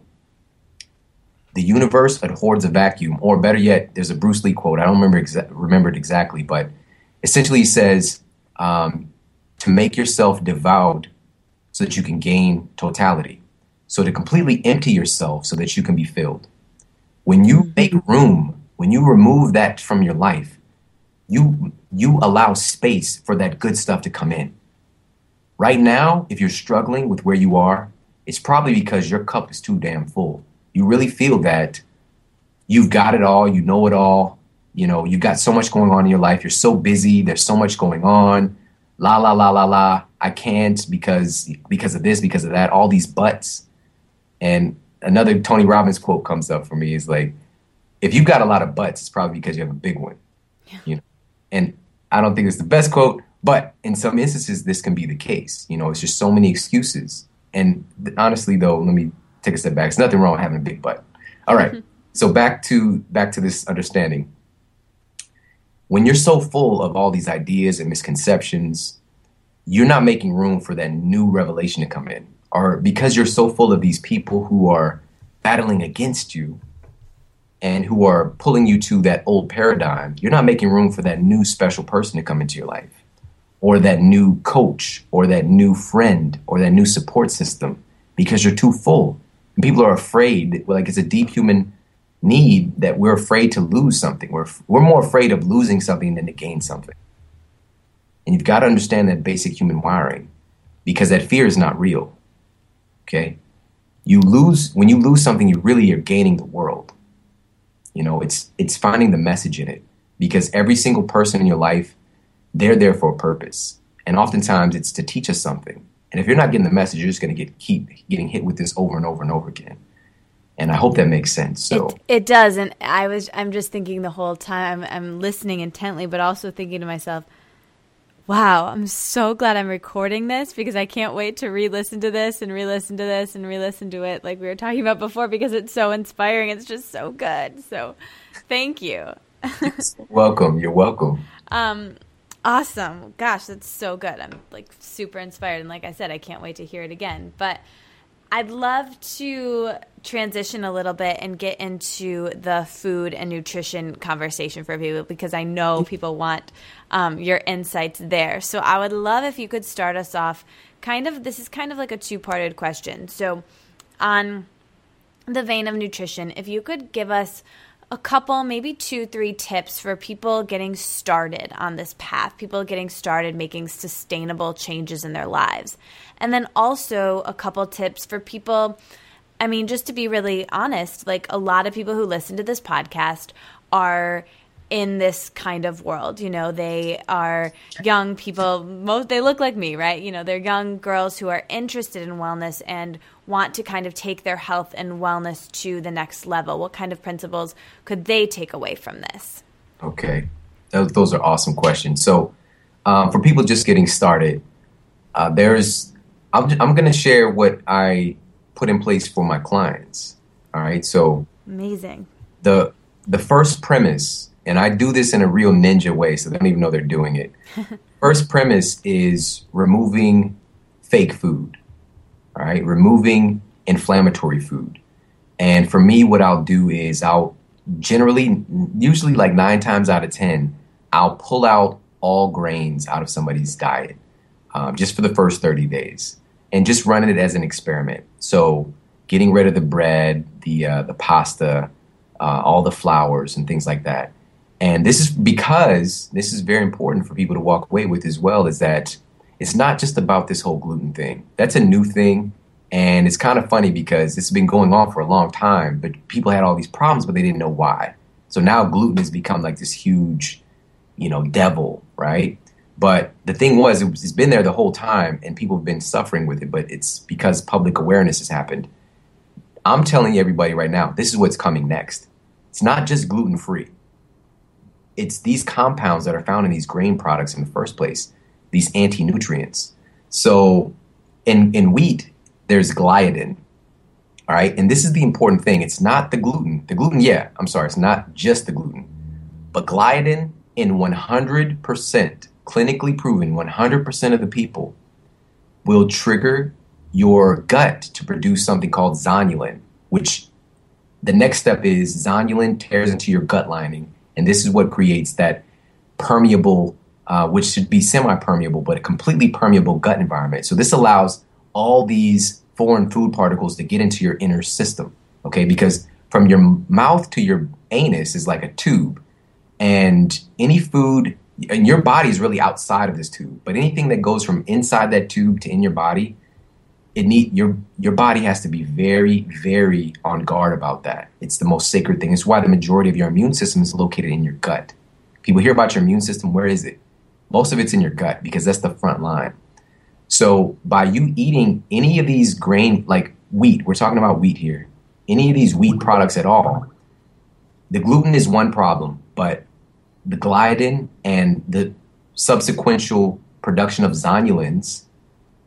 The universe abhors a vacuum, or better yet, there's a Bruce Lee quote. I don't remember exa- remember it exactly, but essentially he says um, to make yourself devout so that you can gain totality. So to completely empty yourself so that you can be filled. When you mm-hmm. make room, when you remove that from your life, you you allow space for that good stuff to come in. Right now, if you're struggling with where you are, it's probably because your cup is too damn full. You really feel that you've got it all, you know it all, you know, you've got so much going on in your life, you're so busy, there's so much going on. La la la la la. I can't because because of this, because of that, all these buts. And another Tony Robbins quote comes up for me is like, if you've got a lot of butts, it's probably because you have a big one. Yeah. You know. And I don't think it's the best quote, but in some instances, this can be the case. You know, it's just so many excuses. And honestly, though, let me take a step back. There's nothing wrong with having a big butt. All right. mm-hmm. So back to back to this understanding. When you're so full of all these ideas and misconceptions, you're not making room for that new revelation to come in. Or because you're so full of these people who are battling against you and who are pulling you to that old paradigm, you're not making room for that new special person to come into your life or that new coach or that new friend or that new support system because you're too full. And people are afraid, like it's a deep human need that we're afraid to lose something. We're, we're more afraid of losing something than to gain something. And you've got to understand that basic human wiring because that fear is not real. Okay? You lose, when you lose something, you really are gaining the world. You know, it's, it's finding the message in it because every single person in your life they're there for a purpose. And oftentimes it's to teach us something. And if you're not getting the message, you're just going to get keep getting hit with this over and over and over again. And I hope that makes sense. So it, it does. And I was I'm just thinking the whole time I'm, I'm listening intently, but also thinking to myself, wow, I'm so glad I'm recording this because I can't wait to re-listen to this and re-listen to this and re-listen to it like we were talking about before because it's so inspiring. It's just so good. So thank you. welcome. You're welcome. Um, Awesome. Gosh, that's so good. I'm like super inspired. And like I said, I can't wait to hear it again. But I'd love to transition a little bit and get into the food and nutrition conversation for people because I know people want um, your insights there. So I would love if you could start us off kind of, this is kind of like a two parted question. So, on the vein of nutrition, if you could give us a couple, maybe two, three tips for people getting started on this path, people getting started making sustainable changes in their lives. And then also a couple tips for people. I mean, just to be really honest, like a lot of people who listen to this podcast are in this kind of world. You know, they are young people, most they look like me, right? You know, they're young girls who are interested in wellness and want to kind of take their health and wellness to the next level. What kind of principles could they take away from this? Okay. Those are awesome questions. So, um, for people just getting started, uh, there's I'm, I'm going to share what I put in place for my clients. All right. So amazing. The the first premise and I do this in a real ninja way, so they don't even know they're doing it. First premise is removing fake food, all right? Removing inflammatory food. And for me, what I'll do is I'll generally, usually like nine times out of 10, I'll pull out all grains out of somebody's diet um, just for the first 30 days and just running it as an experiment. So getting rid of the bread, the, uh, the pasta, uh, all the flours, and things like that and this is because this is very important for people to walk away with as well is that it's not just about this whole gluten thing. That's a new thing. And it's kind of funny because it's been going on for a long time, but people had all these problems, but they didn't know why. So now gluten has become like this huge, you know, devil, right? But the thing was, it's been there the whole time and people have been suffering with it, but it's because public awareness has happened. I'm telling everybody right now, this is what's coming next. It's not just gluten free it's these compounds that are found in these grain products in the first place, these anti nutrients. So in, in wheat, there's gliadin. All right. And this is the important thing. It's not the gluten. The gluten, yeah, I'm sorry, it's not just the gluten. But gliadin in 100%, clinically proven, 100% of the people will trigger your gut to produce something called zonulin, which the next step is zonulin tears into your gut lining and this is what creates that permeable, uh, which should be semi permeable, but a completely permeable gut environment. So this allows all these foreign food particles to get into your inner system, okay? Because from your mouth to your anus is like a tube. And any food, and your body is really outside of this tube, but anything that goes from inside that tube to in your body it need your your body has to be very very on guard about that. It's the most sacred thing. It's why the majority of your immune system is located in your gut. People hear about your immune system where is it? Most of it's in your gut because that's the front line. So by you eating any of these grain like wheat we're talking about wheat here any of these wheat products at all the gluten is one problem but the gliadin and the subsequential production of zonulins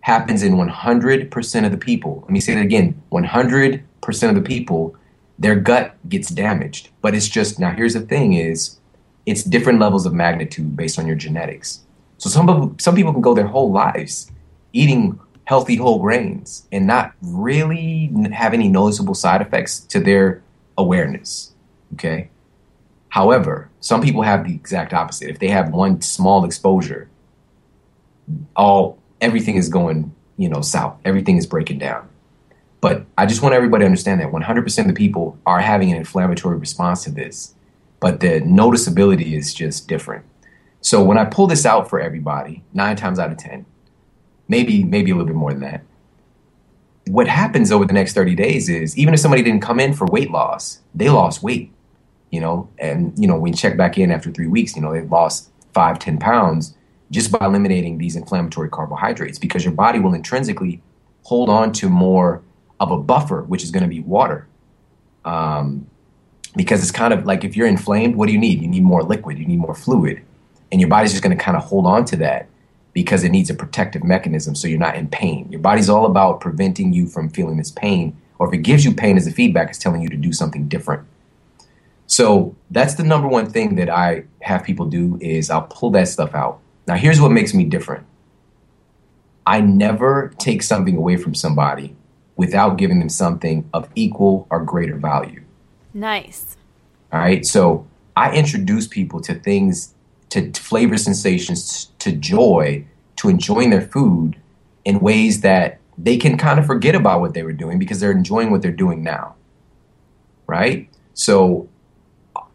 happens in 100% of the people. Let me say that again 100% of the people, their gut gets damaged. But it's just, now here's the thing is, it's different levels of magnitude based on your genetics. So some people, some people can go their whole lives eating healthy whole grains and not really have any noticeable side effects to their awareness. Okay. However, some people have the exact opposite. If they have one small exposure, all everything is going, you know, south. Everything is breaking down. But I just want everybody to understand that 100% of the people are having an inflammatory response to this, but the noticeability is just different. So when I pull this out for everybody, nine times out of 10, maybe, maybe a little bit more than that, what happens over the next 30 days is even if somebody didn't come in for weight loss, they lost weight, you know, and, you know, when you check back in after three weeks, you know, they've lost five, ten pounds just by eliminating these inflammatory carbohydrates because your body will intrinsically hold on to more of a buffer, which is going to be water. Um, because it's kind of like if you're inflamed, what do you need? You need more liquid, you need more fluid. And your body's just going to kind of hold on to that because it needs a protective mechanism so you're not in pain. Your body's all about preventing you from feeling this pain, or if it gives you pain as a feedback, it's telling you to do something different. So that's the number one thing that I have people do is I'll pull that stuff out now, here's what makes me different I never take something away from somebody without giving them something of equal or greater value. Nice. All right. So I introduce people to things, to flavor sensations, to joy, to enjoying their food in ways that they can kind of forget about what they were doing because they're enjoying what they're doing now. Right. So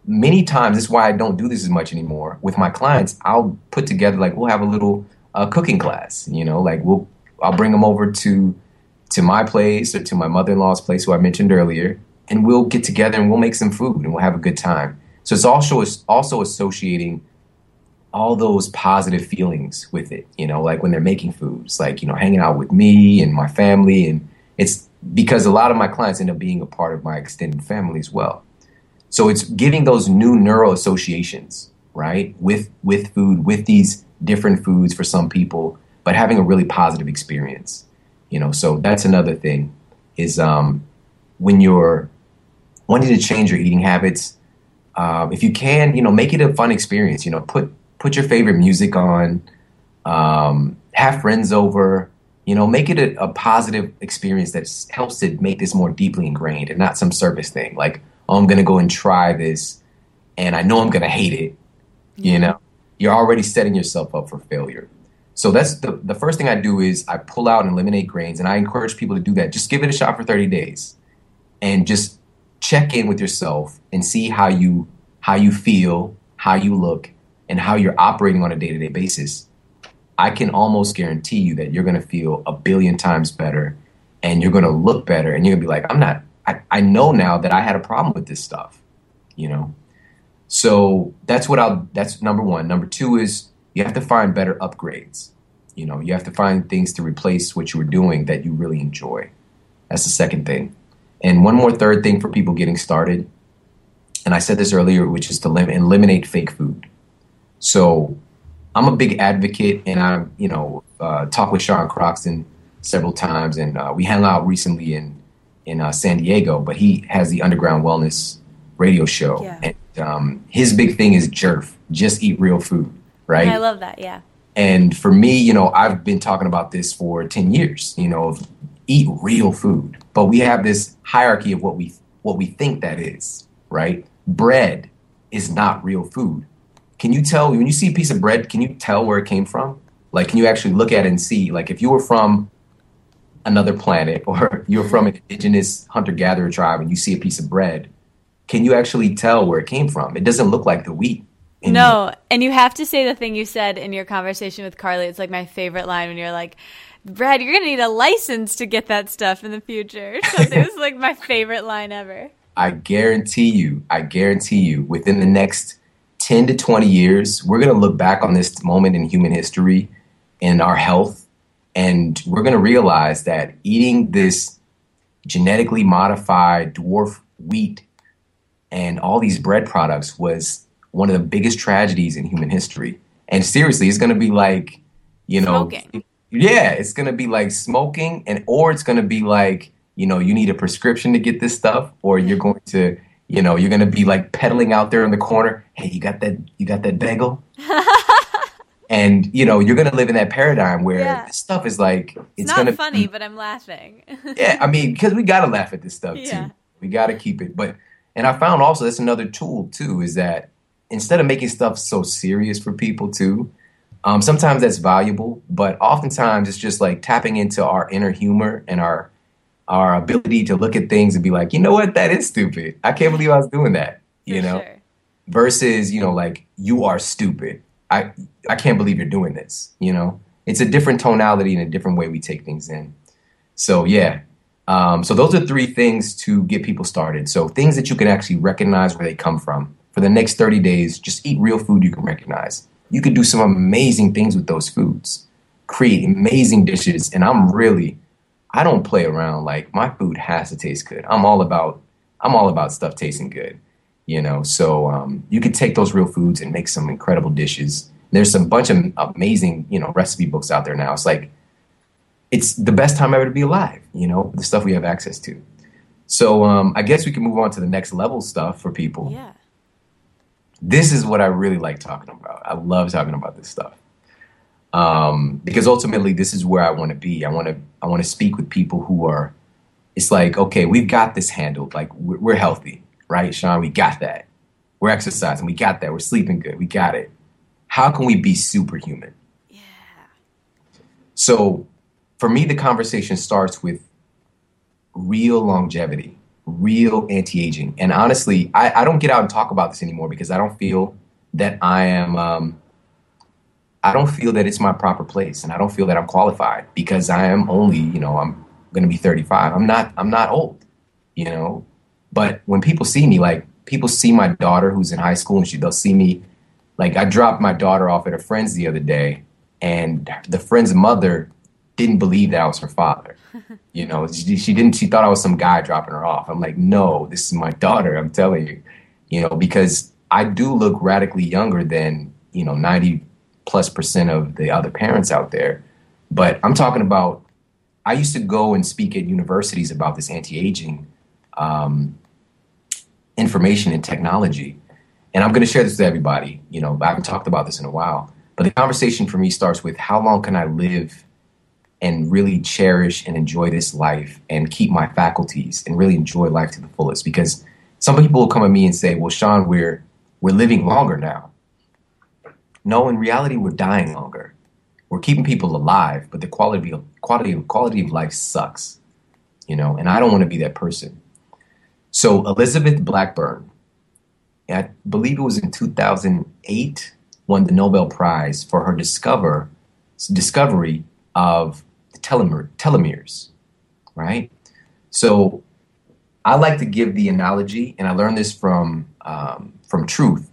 many times, this is why I don't do this as much anymore. With my clients, I'll put together like we'll have a little uh, cooking class. You know, like we'll I'll bring them over to to my place or to my mother in law's place, who I mentioned earlier, and we'll get together and we'll make some food and we'll have a good time. So it's also also associating all those positive feelings with it. You know, like when they're making foods, like you know, hanging out with me and my family, and it's because a lot of my clients end up being a part of my extended family as well. So it's giving those new neural associations, right, with with food, with these different foods for some people, but having a really positive experience. You know, so that's another thing is um, when you're wanting to change your eating habits. Uh, if you can, you know, make it a fun experience. You know, put put your favorite music on, um, have friends over. You know, make it a, a positive experience that helps to make this more deeply ingrained and not some service thing. Like, I'm going to go and try this, and I know I'm going to hate it. You know, you're already setting yourself up for failure. So that's the, the first thing I do is I pull out and eliminate grains, and I encourage people to do that. Just give it a shot for 30 days, and just check in with yourself and see how you how you feel, how you look, and how you're operating on a day to day basis. I can almost guarantee you that you're going to feel a billion times better, and you're going to look better, and you're going to be like, I'm not. I, I know now that I had a problem with this stuff, you know. So that's what I'll. That's number one. Number two is you have to find better upgrades. You know, you have to find things to replace what you were doing that you really enjoy. That's the second thing. And one more third thing for people getting started, and I said this earlier, which is to lim- eliminate fake food. So I'm a big advocate, and I, you know, uh, talk with Sean Croxton several times, and uh, we hung out recently in in uh, San Diego. But he has the Underground Wellness radio show, Yeah. and um, his big thing is jerf, just eat real food, right? I love that. Yeah. And for me, you know, I've been talking about this for 10 years, you know, of eat real food. But we have this hierarchy of what we what we think that is, right? Bread is not real food. Can you tell when you see a piece of bread, can you tell where it came from? Like can you actually look at it and see like if you were from another planet or you're from an indigenous hunter-gatherer tribe and you see a piece of bread, can you actually tell where it came from? It doesn't look like the wheat. in No, and you have to say the thing you said in your conversation with Carly. It's like my favorite line when you're like, Brad, you're going to need a license to get that stuff in the future. So it was like my favorite line ever. I guarantee you, I guarantee you, within the next 10 to 20 years, we're going to look back on this moment in human history and our health, and we're going to realize that eating this genetically modified dwarf wheat and all these bread products was one of the biggest tragedies in human history. And seriously, it's going to be like, you know, Smoking. yeah, it's going to be like smoking, and or it's going to be like, you know, you need a prescription to get this stuff, or you're mm-hmm. going to, you know, you're going to be like peddling out there in the corner. Hey, you got that? You got that bagel? and you know, you're going to live in that paradigm where Yeah. this stuff is like, It's, it's, not to funny, but I'm laughing. yeah, I mean, because we got to laugh at this stuff Yeah. too. We got to keep it. But, and I found also that's another tool too, is that instead of making stuff so serious for people too, um, sometimes that's valuable, but oftentimes it's just like tapping into our inner humor and our our ability to look at things and be like, you know what, that is stupid. I can't believe I was doing that. You For know, sure. versus you know like you are stupid. I I can't believe you're doing this. You know, it's a different tonality and a different way we take things in. So yeah, um, so those are three things to get people started. So things that you can actually recognize where they come from. For the next 30 days, just eat real food you can recognize. You could do some amazing things with those foods. Create amazing dishes, and I'm really I don't play around. Like my food has to taste good. I'm all about I'm all about stuff tasting good. You know, so um, you could take those real foods and make some incredible dishes. There's a bunch of amazing, you know, recipe books out there now. It's like it's the best time ever to be alive. You know, the stuff we have access to. So um, I guess we can move on to the next level stuff for people. Yeah. This is what I really like talking about. I love talking about this stuff um, because ultimately this is where I want to be. I want to I want to speak with people who are. It's like okay, we've got this handled. Like we're, we're healthy, right, Shawn? We got that. We're exercising. We got that. We're sleeping good. We got it. How can we be superhuman? Yeah. So, for me, the conversation starts with real longevity, real anti-aging. And honestly, I, I don't get out and talk about this anymore because I don't feel that I am. Um, I don't feel that it's my proper place, and I don't feel that I'm qualified because I am only, you know, I'm going to be 35. I'm not. I'm not old, you know. But when people see me, like people see my daughter who's in high school, and she they'll see me. Like I dropped my daughter off at a friend's the other day, and the friend's mother didn't believe that I was her father. You know, she, she, didn't. She thought I was some guy dropping her off. I'm like, no, this is my daughter. I'm telling you, you know, because I do look radically younger than you know 90 plus percent of the other parents out there. But I'm talking about. I used to go and speak at universities about this anti-aging um, information and technology, and I'm going to share this with everybody. You know, I haven't talked about this in a while, but the conversation for me starts with how long can I live and really cherish and enjoy this life and keep my faculties and really enjoy life to the fullest? Because some people will come at me and say well Shawn we're we're living longer now. No in reality we're dying longer. We're keeping people alive but the quality of quality quality of life sucks you know and i don't want to be that person so elizabeth blackburn i believe it was in 2008 won the nobel prize for her discover discovery of telomer, telomeres, right? So I like to give the analogy, and I learned this from um, from Truth,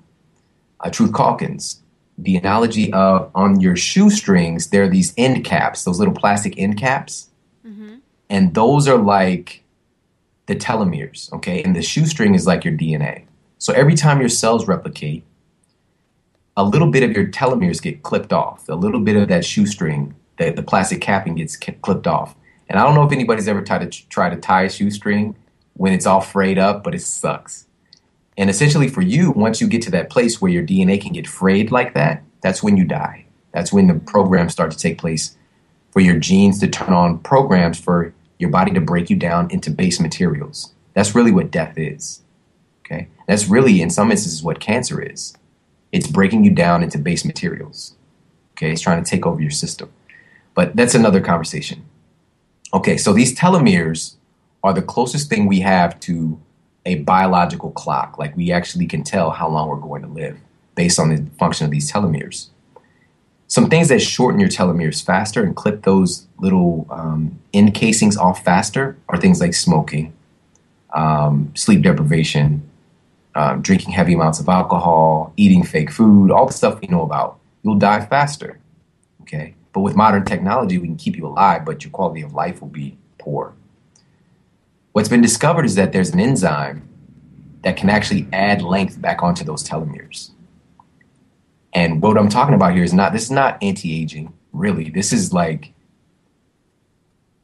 uh, Truth Calkins. The analogy of on your shoestrings, there are these end caps, those little plastic end caps, mm-hmm. and those are like the telomeres, okay? And the shoestring is like your DNA. So every time your cells replicate, a little bit of your telomeres get clipped off. A little bit of that shoestring the, the plastic capping gets clipped off. And I don't know if anybody's ever tried to try to tie a shoestring when it's all frayed up, but it sucks. And essentially, for you, once you get to that place where your DNA can get frayed like that, that's when you die. That's when the programs start to take place for your genes to turn on programs for your body to break you down into base materials. That's really what death is. Okay? That's really, in some instances, what cancer is. It's breaking you down into base materials. Okay? It's trying to take over your system. But that's another conversation. Okay, so these telomeres are the closest thing we have to a biological clock. Like we actually can tell how long we're going to live based on the function of these telomeres. Some things that shorten your telomeres faster and clip those little um, end casings off faster are things like smoking, um, sleep deprivation, um, drinking heavy amounts of alcohol, eating fake food, all the stuff we know about. You'll die faster. Okay. But with modern technology, we can keep you alive, but your quality of life will be poor. What's been discovered is that there's an enzyme that can actually add length back onto those telomeres. And what I'm talking about here is not this is not anti-aging, really. This is like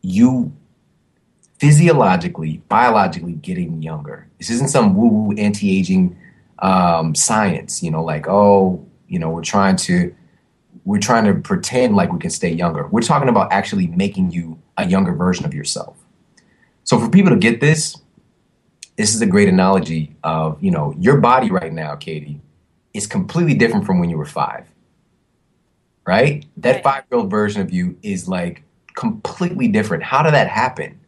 you physiologically, biologically getting younger. This isn't some woo-woo anti-aging um, science, you know, like, oh, you know, we're trying to we're trying to pretend like we can stay younger. We're talking about actually making you a younger version of yourself. So for people to get this, this is a great analogy of, you know, your body right now, Katie, is completely different from when you were five. Right? That right. five year old version of you is like completely different. How did that happen?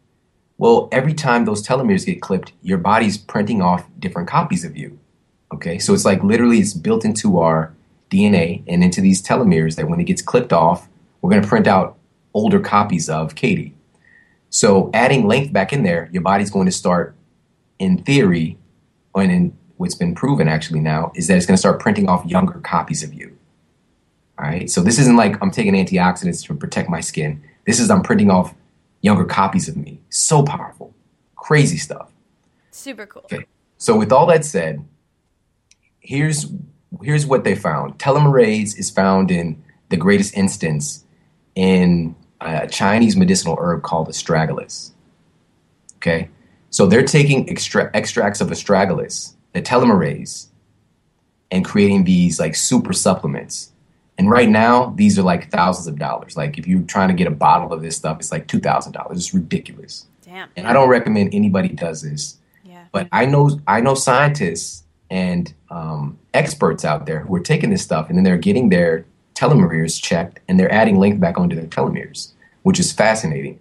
Well, every time those telomeres get clipped, your body's printing off different copies of you. Okay, so it's like literally it's built into our DNA and into these telomeres that when it gets clipped off, we're going to print out older copies of Katie. So adding length back in there, your body's going to start, in theory, and in what's been proven actually now, is that it's going to start printing off younger copies of you. All right. So this isn't like I'm taking antioxidants to protect my skin. This is I'm printing off younger copies of me. So powerful. Crazy stuff. Super cool. Okay. So with all that said, here's here's what they found telomerase is found in the greatest instance in a Chinese medicinal herb called astragalus. Okay, so they're taking extra- extracts of astragalus, the telomerase, and creating these like super supplements. And right now, these are like thousands of dollars. Like if you're trying to get a bottle of this stuff, it's like two thousand dollars. It's ridiculous. Damn. And I don't recommend anybody does this. Yeah. But I know I know scientists and um, experts out there who are taking this stuff and then they're getting their telomeres checked and they're adding length back onto their telomeres, which is fascinating.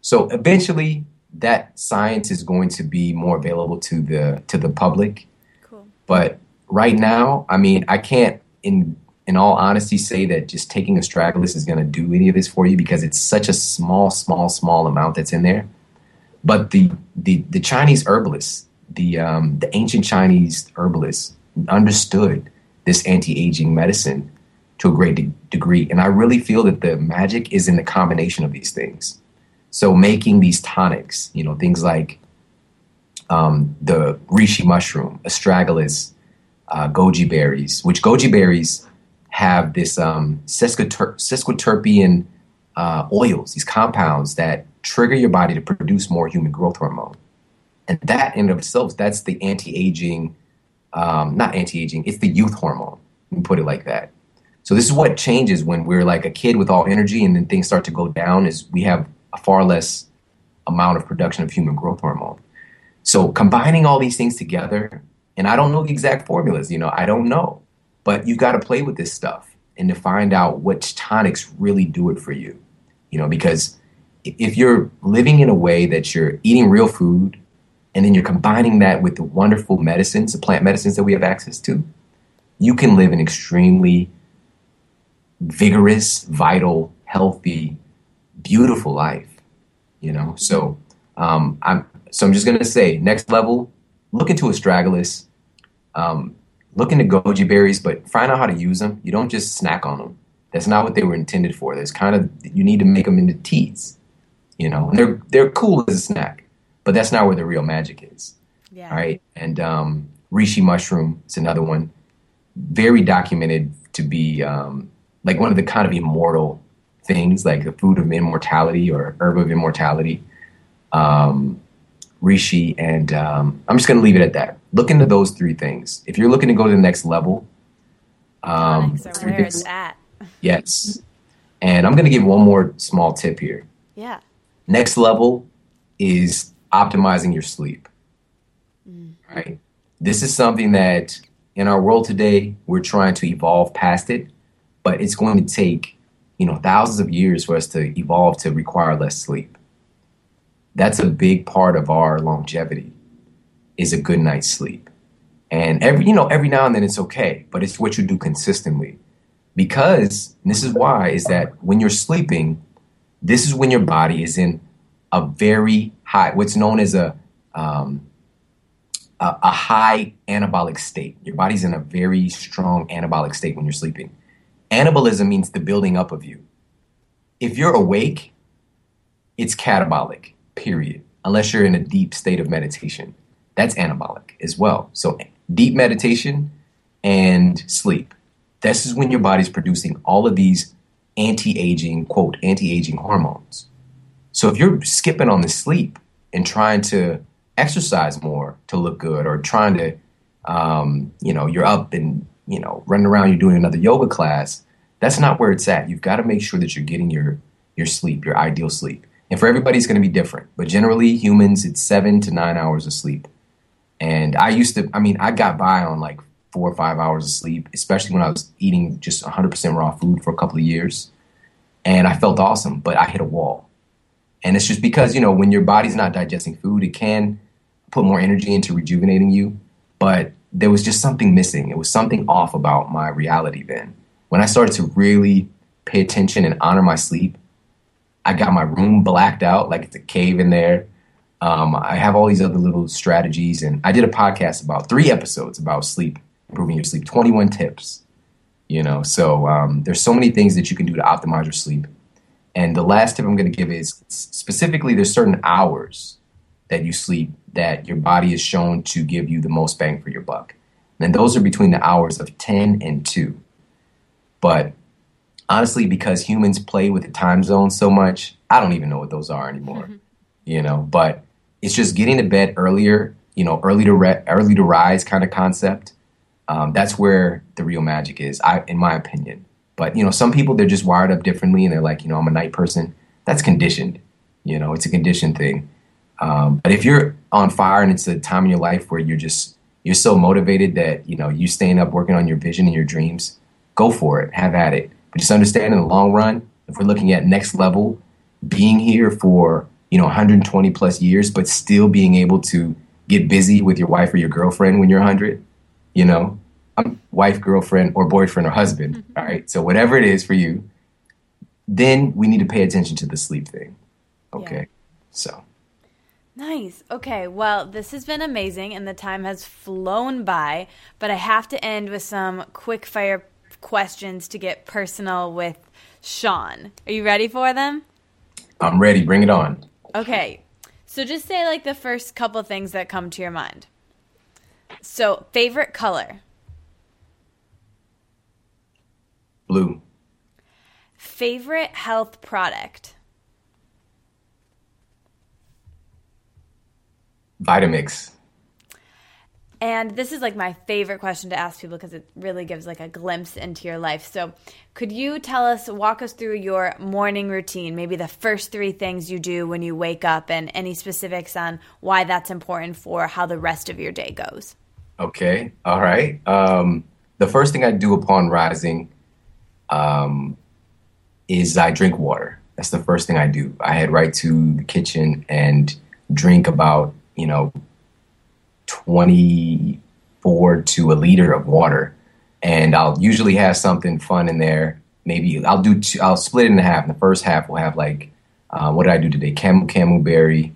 So eventually, that science is going to be more available to the to the public. Cool. But right now, I mean, I can't in in all honesty say that just taking astragalus is going to do any of this for you because it's such a small, small, small amount that's in there. But the the, the Chinese herbalists, the um, the ancient Chinese herbalists, understood this anti-aging medicine to a great de- degree, and I really feel that the magic is in the combination of these things. So making these tonics, you know, things like um, the reishi mushroom, astragalus, uh, goji berries, which goji berries have this um, sesquiter- uh, oils, these compounds that trigger your body to produce more human growth hormone. And that in of itself, that's the anti-aging, um, not anti-aging, it's the youth hormone. You put it like that. So this is what changes when we're like a kid with all energy and then things start to go down is we have a far less amount of production of human growth hormone. So combining all these things together, and I don't know the exact formulas, you know, I don't know. But you got to play with this stuff and to find out which tonics really do it for you. You know, because if you're living in a way that you're eating real food and then you're combining that with the wonderful medicines, the plant medicines that we have access to, you can live an extremely vigorous, vital, healthy, beautiful life. You know, so um, I'm so I'm just gonna say next level, look into astragalus. Um, look into goji berries, but find out how to use them. You don't just snack on them. That's not what they were intended for. There's kind of you need to make them into teas. You know, and they're they're cool as a snack, but that's not where the real magic is. Yeah. All right, and um, reishi mushroom is another one, very documented to be um, like one of the kind of immortal things, like the food of immortality or herb of immortality. Um, reishi, and um, I'm just going to leave it at that. Look into those three things. If you're looking to go to the next level, um, are where it's at. yes. And I'm going to give one more small tip here. Yeah. Next level is optimizing your sleep. Right? This is something that in our world today, we're trying to evolve past it, but it's going to take, you know, thousands of years for us to evolve to require less sleep. That's a big part of our longevity is a good night's sleep. And every, you know, every now and then it's okay, but it's what you do consistently. Because this is why is that when you're sleeping, this is when your body is in a very high, what's known as a um, a, a high anabolic state. Your body's in a very strong anabolic state when you're sleeping. Anabolism means the building up of you. If you're awake, it's catabolic, period, unless you're in a deep state of meditation. That's anabolic as well. So, deep meditation and sleep. This is when your body's producing all of these anti aging, quote, anti aging hormones. So, if you're skipping on the sleep and trying to exercise more to look good or trying to, um, you know, you're up and, you know, running around, you're doing another yoga class, that's not where it's at. You've got to make sure that you're getting your, your sleep, your ideal sleep. And for everybody, it's going to be different. But generally, humans, it's seven to nine hours of sleep. And I used to, I mean, I got by on like four or five hours of sleep, especially when I was eating just 100% raw food for a couple of years. And I felt awesome, but I hit a wall. And it's just because, you know, when your body's not digesting food, it can put more energy into rejuvenating you. But there was just something missing. It was something off about my reality then. When I started to really pay attention and honor my sleep, I got my room blacked out like it's a cave in there. Um, I have all these other little strategies, and I did a podcast about three episodes about sleep, improving your sleep, 21 tips. You know, so um, there's so many things that you can do to optimize your sleep. And the last tip I'm going to give is specifically there's certain hours that you sleep that your body is shown to give you the most bang for your buck. And those are between the hours of 10 and 2. But honestly, because humans play with the time zone so much, I don't even know what those are anymore. You know, but it's just getting to bed earlier, you know, early to re- early to rise kind of concept. Um, that's where the real magic is, I, in my opinion. But you know, some people they're just wired up differently, and they're like, you know, I'm a night person. That's conditioned. You know, it's a conditioned thing. Um, but if you're on fire and it's a time in your life where you're just you're so motivated that you know you staying up working on your vision and your dreams, go for it. Have at it. But just understand in the long run, if we're looking at next level, being here for you know 120 plus years, but still being able to get busy with your wife or your girlfriend when you're 100. You know, um, wife, girlfriend, or boyfriend or husband. Mm-hmm. All right, so whatever it is for you, then we need to pay attention to the sleep thing. Okay, yeah. so. Nice. Okay. Well, this has been amazing and the time has flown by, but I have to end with some quick fire questions to get personal with Shawn. Are you ready for them? I'm ready. Bring it on. Okay. So just say like the first couple things that come to your mind. So, favorite color? Blue. Favorite health product? Vitamix. And this is like my favorite question to ask people because it really gives like a glimpse into your life. So, could you tell us, walk us through your morning routine, maybe the first three things you do when you wake up, and any specifics on why that's important for how the rest of your day goes? Okay. All right. Um, the first thing I do upon rising um, is I drink water. That's the first thing I do. I head right to the kitchen and drink about, you know, 24 to a liter of water. And I'll usually have something fun in there. Maybe I'll do, two, I'll split it in half. The first half will have like, uh, what did I do today? Camu camu berry,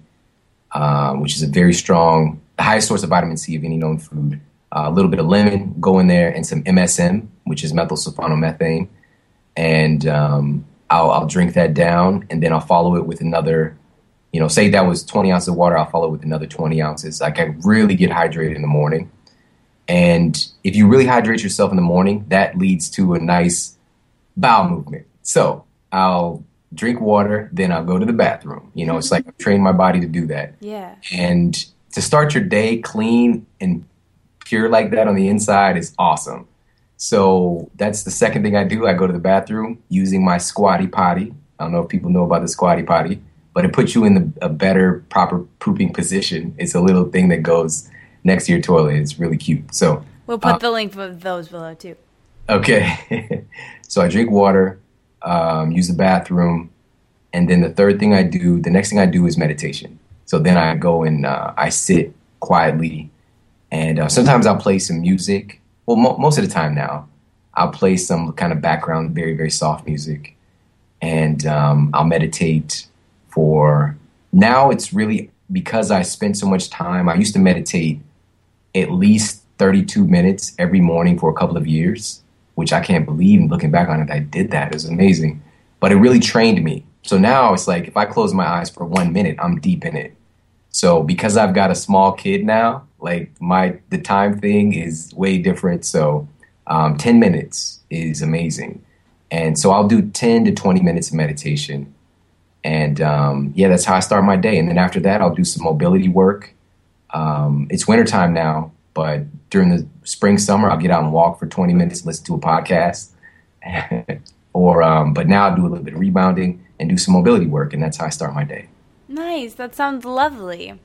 um, which is a very strong, the highest source of vitamin C of any known food. Uh, a little bit of lemon, go in there, and some MSM, which is methyl sulfonomethane. And um, I'll, I'll drink that down, and then I'll follow it with another you know, say that was 20 ounces of water, I'll follow with another 20 ounces. Like I really get hydrated in the morning. And if you really hydrate yourself in the morning, that leads to a nice bowel movement. So I'll drink water, then I'll go to the bathroom. You know, it's like I train my body to do that. Yeah. And to start your day clean and pure like that on the inside is awesome. So that's the second thing I do. I go to the bathroom using my squatty potty. I don't know if people know about the squatty potty but it puts you in the, a better, proper pooping position. It's a little thing that goes next to your toilet. It's really cute. So we'll put uh, the link for those below too. Okay. so I drink water, um, use the bathroom, and then the third thing I do, the next thing I do is meditation. So then I go and uh, I sit quietly, and uh, sometimes I'll play some music. Well, mo- most of the time now, I'll play some kind of background, very very soft music, and um, I'll meditate for now it's really because I spent so much time. I used to meditate at least 32 minutes every morning for a couple of years, which I can't believe. Looking back on it, I did that. It was amazing. But it really trained me. So now it's like if I close my eyes for one minute, I'm deep in it. So because I've got a small kid now, like my the time thing is way different. So um, 10 minutes is amazing. And so I'll do 10 to 20 minutes of meditation and um, yeah, that's how I start my day. And then after that, I'll do some mobility work. Um, it's wintertime now, but during the spring, summer, I'll get out and walk for 20 minutes, listen to a podcast. or, um, but now I'll do a little bit of rebounding and do some mobility work. And that's how I start my day. Nice. That sounds lovely.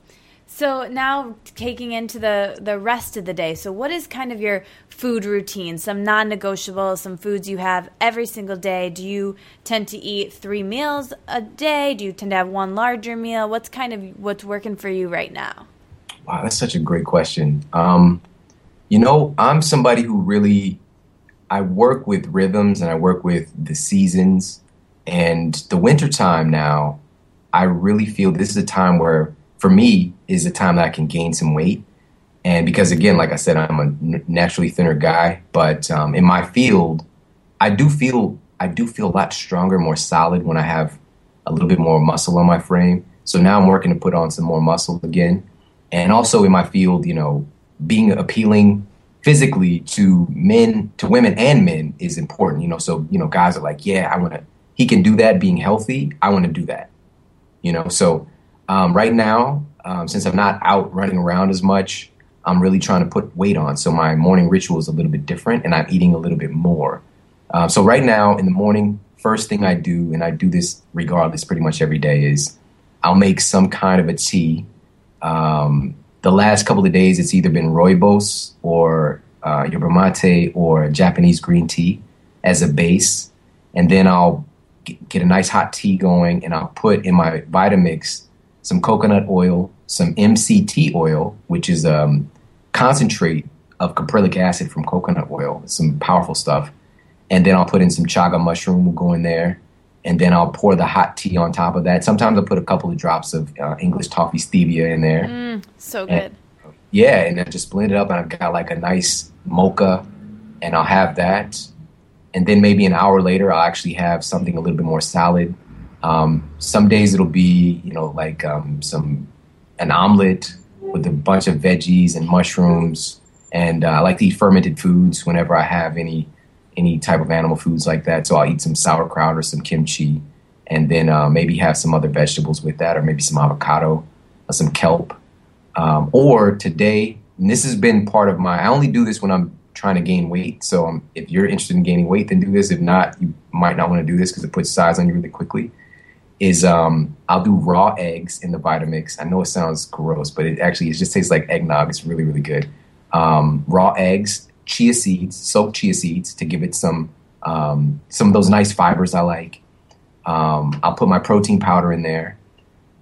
So now taking into the the rest of the day. So what is kind of your food routine? Some non-negotiables, some foods you have every single day. Do you tend to eat 3 meals a day? Do you tend to have one larger meal? What's kind of what's working for you right now? Wow, that's such a great question. Um, you know, I'm somebody who really I work with rhythms and I work with the seasons and the wintertime now, I really feel this is a time where for me is a time that I can gain some weight. And because again, like I said, I'm a naturally thinner guy, but um, in my field, I do feel I do feel a lot stronger, more solid when I have a little bit more muscle on my frame. So now I'm working to put on some more muscle again, and also in my field, you know, being appealing physically to men, to women and men is important. You know, so you know, guys are like, yeah, I want to. He can do that, being healthy. I want to do that. You know, so um, right now, um, since I'm not out running around as much, I'm really trying to put weight on. So my morning ritual is a little bit different, and I'm eating a little bit more. Uh, so right now in the morning, first thing I do, and I do this regardless, pretty much every day, is I'll make some kind of a tea. Um, the last couple of days, it's either been rooibos or uh, yerba mate or Japanese green tea as a base, and then I'll get a nice hot tea going, and I'll put in my Vitamix some coconut oil, some MCT oil, which is um, concentrate of caprylic acid from coconut oil, some powerful stuff. And then I'll put in some chaga mushroom, We'll go in there. And then I'll pour the hot tea on top of that. Sometimes I'll put a couple of drops of uh, English toffee stevia in there. Mm, so good. And, yeah, and then just blend it up, and I've got like a nice mocha, and I'll have that. And then maybe an hour later, I'll actually have something a little bit more solid. Um, some days it'll be, you know, like um, some an omelet with a bunch of veggies and mushrooms. And uh, I like to eat fermented foods whenever I have any any type of animal foods like that. So I'll eat some sauerkraut or some kimchi, and then uh, maybe have some other vegetables with that, or maybe some avocado, or some kelp. Um, or today, and this has been part of my. I only do this when I'm trying to gain weight. So um, if you're interested in gaining weight, then do this. If not, you might not want to do this because it puts size on you really quickly. Is um, I'll do raw eggs in the Vitamix. I know it sounds gross, but it actually it just tastes like eggnog. It's really really good. Um, raw eggs, chia seeds, soaked chia seeds to give it some um, some of those nice fibers I like. Um, I'll put my protein powder in there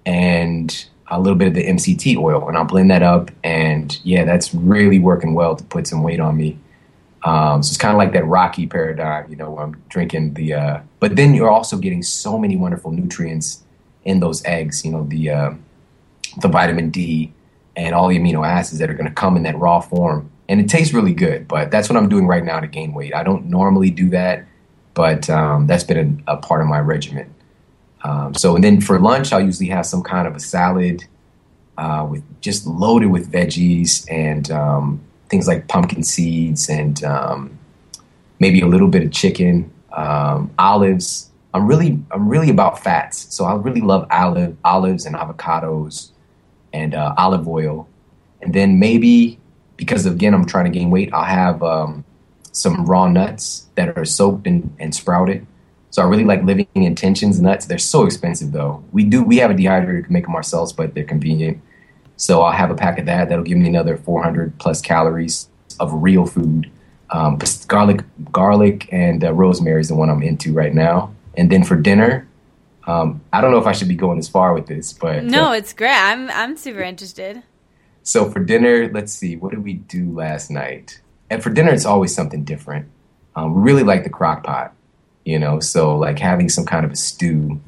and a little bit of the MCT oil, and I'll blend that up. And yeah, that's really working well to put some weight on me. Um, so it's kind of like that Rocky paradigm, you know, where I'm drinking the. Uh, but then you're also getting so many wonderful nutrients in those eggs. You know, the uh, the vitamin D and all the amino acids that are going to come in that raw form, and it tastes really good. But that's what I'm doing right now to gain weight. I don't normally do that, but um, that's been a, a, part of my regimen. Um, so, and then for lunch, I'll usually have some kind of a salad uh, with just loaded with veggies and um, things like pumpkin seeds and um, maybe a little bit of chicken, um, olives. I'm really I'm really about fats, so I really love olive olives and avocados and uh, olive oil, and then maybe because again I'm trying to gain weight, I'll have um, some raw nuts that are soaked and, and sprouted. So I really like living intentions nuts. They're so expensive though. We do we have a dehydrator, to make them ourselves, but they're convenient. So I'll have a pack of that. That'll give me another 400 plus calories of real food. Um, garlic, garlic, and uh, rosemary is the one I'm into right now. And then for dinner, um, I don't know if I should be going as far with this, but no, uh, it's great. I'm I'm super interested. So for dinner, let's see, what did we do last night? And for dinner, it's always something different. Um, we really like the crock pot, you know. So like having some kind of a stew,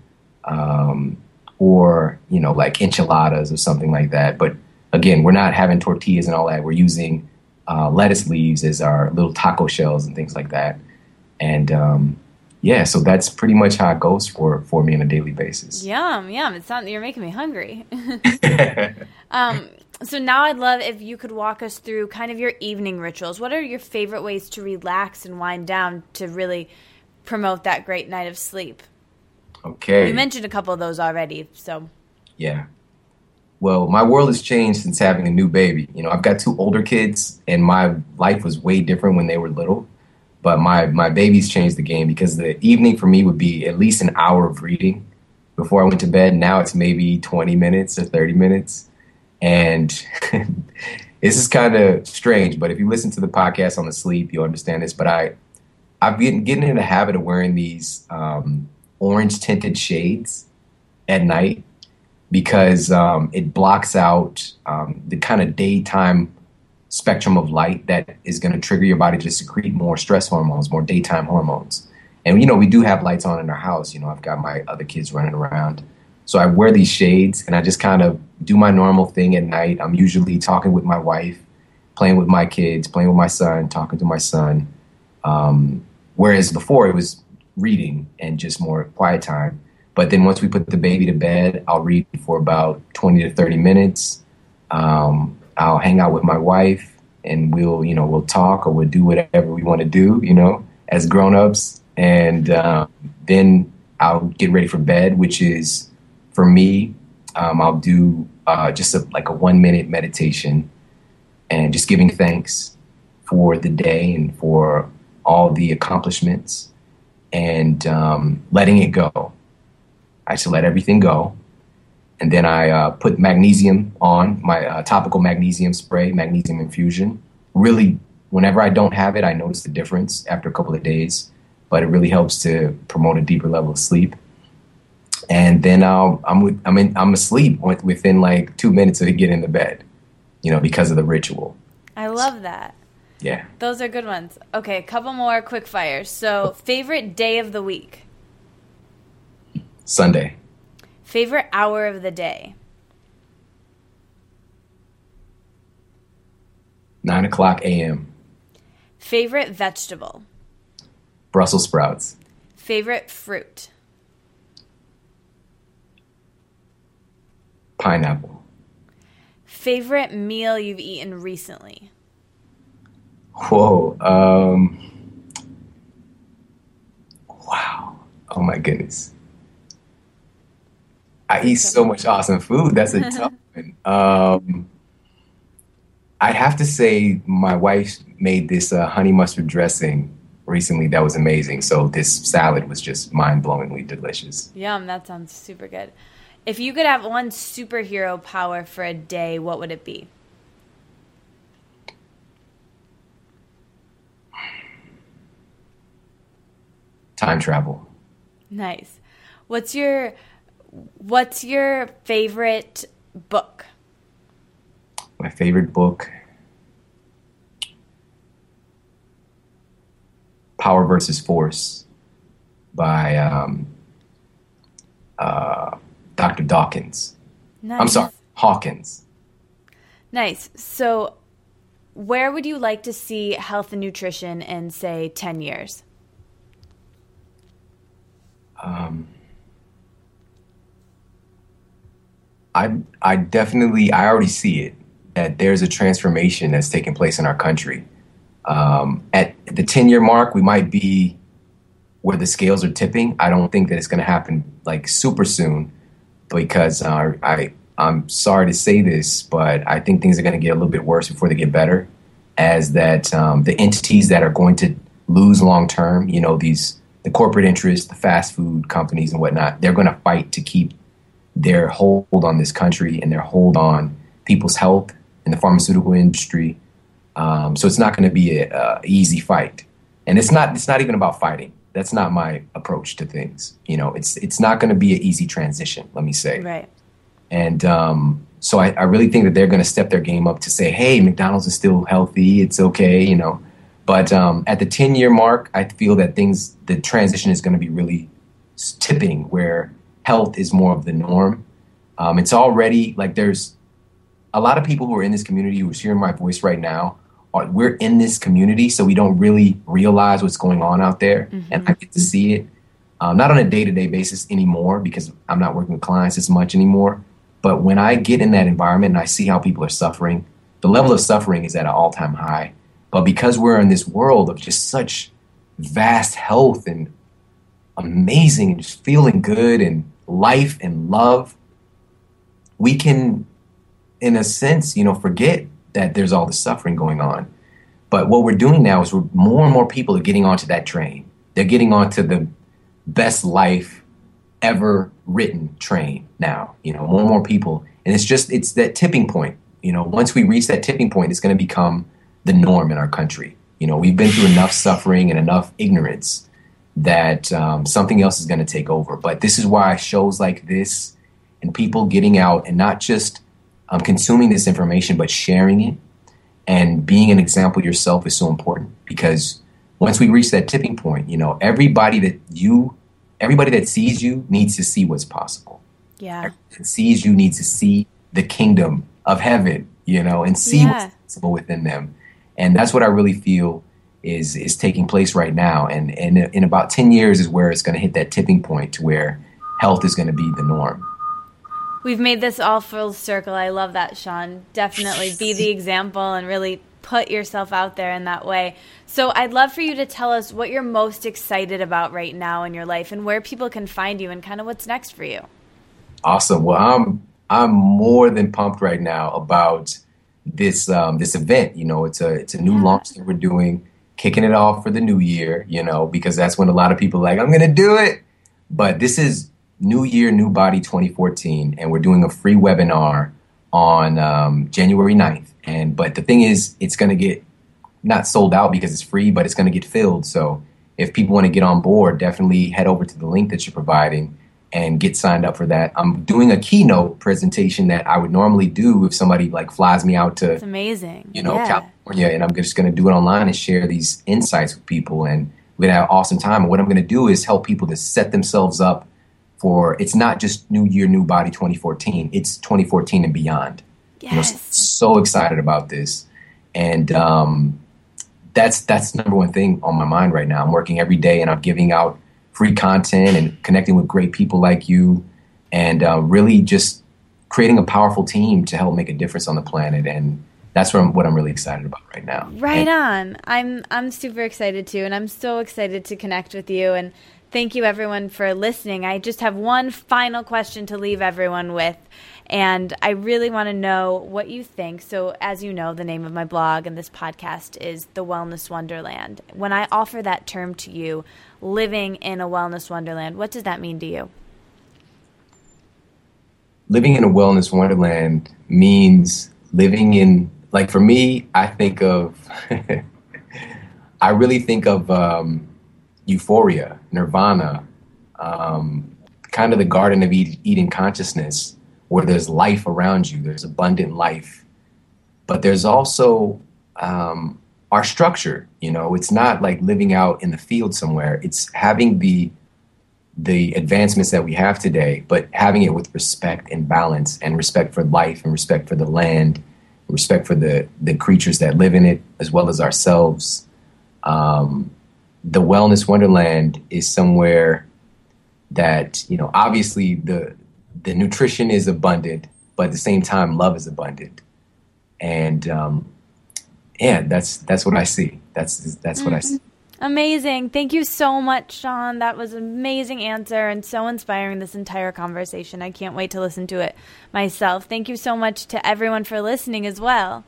um, or you know like enchiladas or something like that. But again, we're not having tortillas and all that. We're using uh, lettuce leaves as our little taco shells and things like that. And um, yeah, so that's pretty much how it goes for for me on a daily basis. Yum, yum! It's not you're making me hungry. um, so now I'd love if you could walk us through kind of your evening rituals. What are your favorite ways to relax and wind down to really promote that great night of sleep? Okay. You mentioned a couple of those already, so. Yeah. Well, my world has changed since having a new baby. You know, I've got two older kids, and my life was way different when they were little. But my my babies changed the game because the evening for me would be at least an hour of reading before I went to bed. Now it's maybe twenty minutes or thirty minutes, and this is kind of strange. But if you listen to the podcast on the sleep, you'll understand this. But I I've been getting in the habit of wearing these um, orange tinted shades at night because um, it blocks out um, the kind of daytime spectrum of light that is going to trigger your body to secrete more stress hormones, more daytime hormones. And you know, we do have lights on in our house. You know, I've got my other kids running around. So I wear these shades and I just kind of do my normal thing at night. I'm usually talking with my wife, playing with my kids, playing with my son, talking to my son. Um, whereas before it was reading and just more quiet time. But then once we put the baby to bed, I'll read for about 20 to 30 minutes. Um, I'll hang out with my wife and we'll, you know, we'll talk or we'll do whatever we want to do, you know, as grown-ups. And um, then I'll get ready for bed, which is for me, um, I'll do uh, just a, like a one minute meditation and just giving thanks for the day and for all the accomplishments and um, letting it go. I just let everything go. And then I uh, put magnesium on my uh, topical magnesium spray, magnesium infusion. Really, whenever I don't have it, I notice the difference after a couple of days, but it really helps to promote a deeper level of sleep. and then I'll, I'm I'm in, I'm asleep within like two minutes of getting into bed, you know, because of the ritual. I love that. Yeah, those are good ones. Okay, a couple more quick fires. So, favorite day of the week? Sunday. Favorite hour of the day? Nine o'clock a.m. Favorite vegetable? Brussels sprouts. Favorite fruit? Pineapple. Favorite meal you've eaten recently? Whoa. Um, wow. Oh my goodness. I eat so much awesome food. That's a tough one. Um, I have to say, my wife made this uh, honey mustard dressing recently that was amazing. So this salad was just mind blowingly delicious. Yum, that sounds super good. If you could have one superhero power for a day, what would it be? Time travel. Nice. What's your what's your favorite book? My favorite book Power versus Force by um, uh, Dr. Dawkins. Nice. I'm sorry, Hawkins. Nice. So, where would you like to see health and nutrition in, say, 10 years? Um, I, I definitely, I already see it that there's a transformation that's taking place in our country. Um, at the 10 year mark, we might be where the scales are tipping. I don't think that it's going to happen like super soon, because uh, I I'm sorry to say this, but I think things are going to get a little bit worse before they get better. As that um, the entities that are going to lose long term, you know, these the corporate interests, the fast food companies and whatnot, they're going to fight to keep their hold on this country and their hold on people's health in the pharmaceutical industry. Um, so it's not going to be an easy fight, and it's not. It's not even about fighting that's not my approach to things. You know, it's it's not going to be an easy transition. Let me say. Right. And um, so I, I really think that they're going to step their game up to say, hey, McDonald's is still healthy. It's okay. You know. But um, at the 10 year mark, I feel that things, the transition is going to be really tipping where health is more of the norm. Um, it's already like there's a lot of people who are in this community who's hearing my voice right now we're in this community, so we don't really realize what's going on out there, mm-hmm. and I get to see it. Um, not on a day to day basis anymore because I'm not working with clients as much anymore. But when I get in that environment and I see how people are suffering, the level of suffering is at an all time high. But because we're in this world of just such vast health and amazing and just feeling good and life and love, we can, in a sense, you know, forget that there's all the suffering going on. But what we're doing now is we're, more and more people are getting onto that train. They're getting onto the best life ever written train now. You know, more and more people, and it's just it's that tipping point. You know, once we reach that tipping point, it's going to become the norm in our country. You know, we've been through enough suffering and enough ignorance that um, something else is going to take over. But this is why shows like this and people getting out and not just um, consuming this information, but sharing it and being an example yourself is so important because once we reach that tipping point, you know, everybody that you, everybody that sees you needs to see what's possible. Yeah. That sees you needs to see the kingdom of heaven, you know, and see yeah. what's possible within them. And that's what I really feel is is taking place right now. And, and in about 10 years is where it's going to hit that tipping point to where health is going to be the norm. We've made this all full circle. I love that, Shawn. Definitely be the example and really put yourself out there in that way. So I'd love for you to tell us what you're most excited about right now in your life and where people can find you and kind of what's next for you. Awesome. Well, I'm I'm more than pumped right now about this um, this event. You know, it's a it's a new yeah. launch that we're doing, kicking it off for the new year. You know, because that's when a lot of people are like I'm going to do it. But this is New Year, New Body 2014, and we're doing a free webinar on um, January 9th. And but the thing is, it's going to get not sold out because it's free, but it's going to get filled. So if people want to get on board, definitely head over to the link that you're providing and get signed up for that. I'm doing a keynote presentation that I would normally do if somebody like flies me out to It's amazing. you know, Yeah. California, and I'm just going to do it online and share these insights with people, and we're gonna have an awesome time. And what I'm going to do is help people to set themselves up for. It's not just New Year, New Body 2014. It's 2014 and beyond. You know, Yes. so excited about this, and um, that's that's number one thing on my mind right now. I'm working every day, and I'm giving out free content and connecting with great people like you, and uh, really just creating a powerful team to help make a difference on the planet. And that's what I'm, what I'm really excited about right now. Right And- on. I'm I'm super excited too, and I'm so excited to connect with you. And thank you everyone for listening. I just have one final question to leave everyone with, and I really want to know what you think. So, as you know, the name of my blog and this podcast is the Wellness Wonderland. When I offer that term to you, living in a wellness wonderland, what does that mean to you? living in a wellness wonderland means living in like for me i think of i really think of um, euphoria nirvana um, kind of the garden of Ed- eden consciousness where there's life around you there's abundant life but there's also um, our structure you know it's not like living out in the field somewhere it's having the the advancements that we have today, but having it with respect and balance and respect for life and respect for the land, respect for the, the creatures that live in it, as well as ourselves. Um, the wellness wonderland is somewhere that, you know, obviously the, the nutrition is abundant, but at the same time, love is abundant. And, um, yeah, that's, that's what I see. That's, that's what I see. Amazing. Thank you so much, Shawn. That was an amazing answer and so inspiring this entire conversation. I can't wait to listen to it myself. Thank you so much to everyone for listening as well.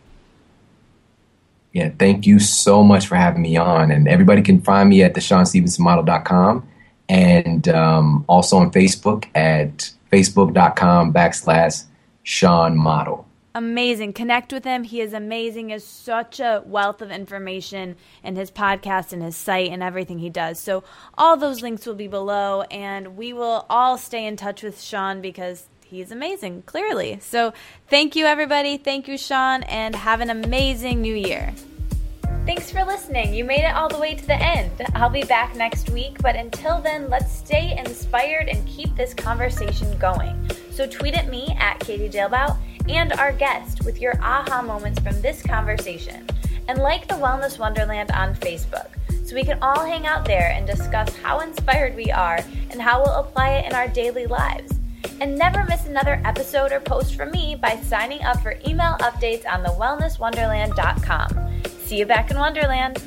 Yeah, thank you so much for having me on. And everybody can find me at the ShawnStevensonModel.com and um, also on Facebook at Facebook.com backslash Shawn Model. Amazing. Connect with him. He is amazing. He has such a wealth of information in his podcast and his site and everything he does. So all those links will be below and we will all stay in touch with Shawn because he's amazing, clearly. So thank you everybody. Thank you, Shawn, and have an amazing new year. Thanks for listening. You made it all the way to the end. I'll be back next week, but until then, let's stay inspired and keep this conversation going. So tweet at me at Katie Dalebout and our guest with your aha moments from this conversation. And like the Wellness Wonderland on Facebook so we can all hang out there and discuss how inspired we are and how we'll apply it in our daily lives. And never miss another episode or post from me by signing up for email updates on thewellnesswonderland.com. See you back in Wonderland.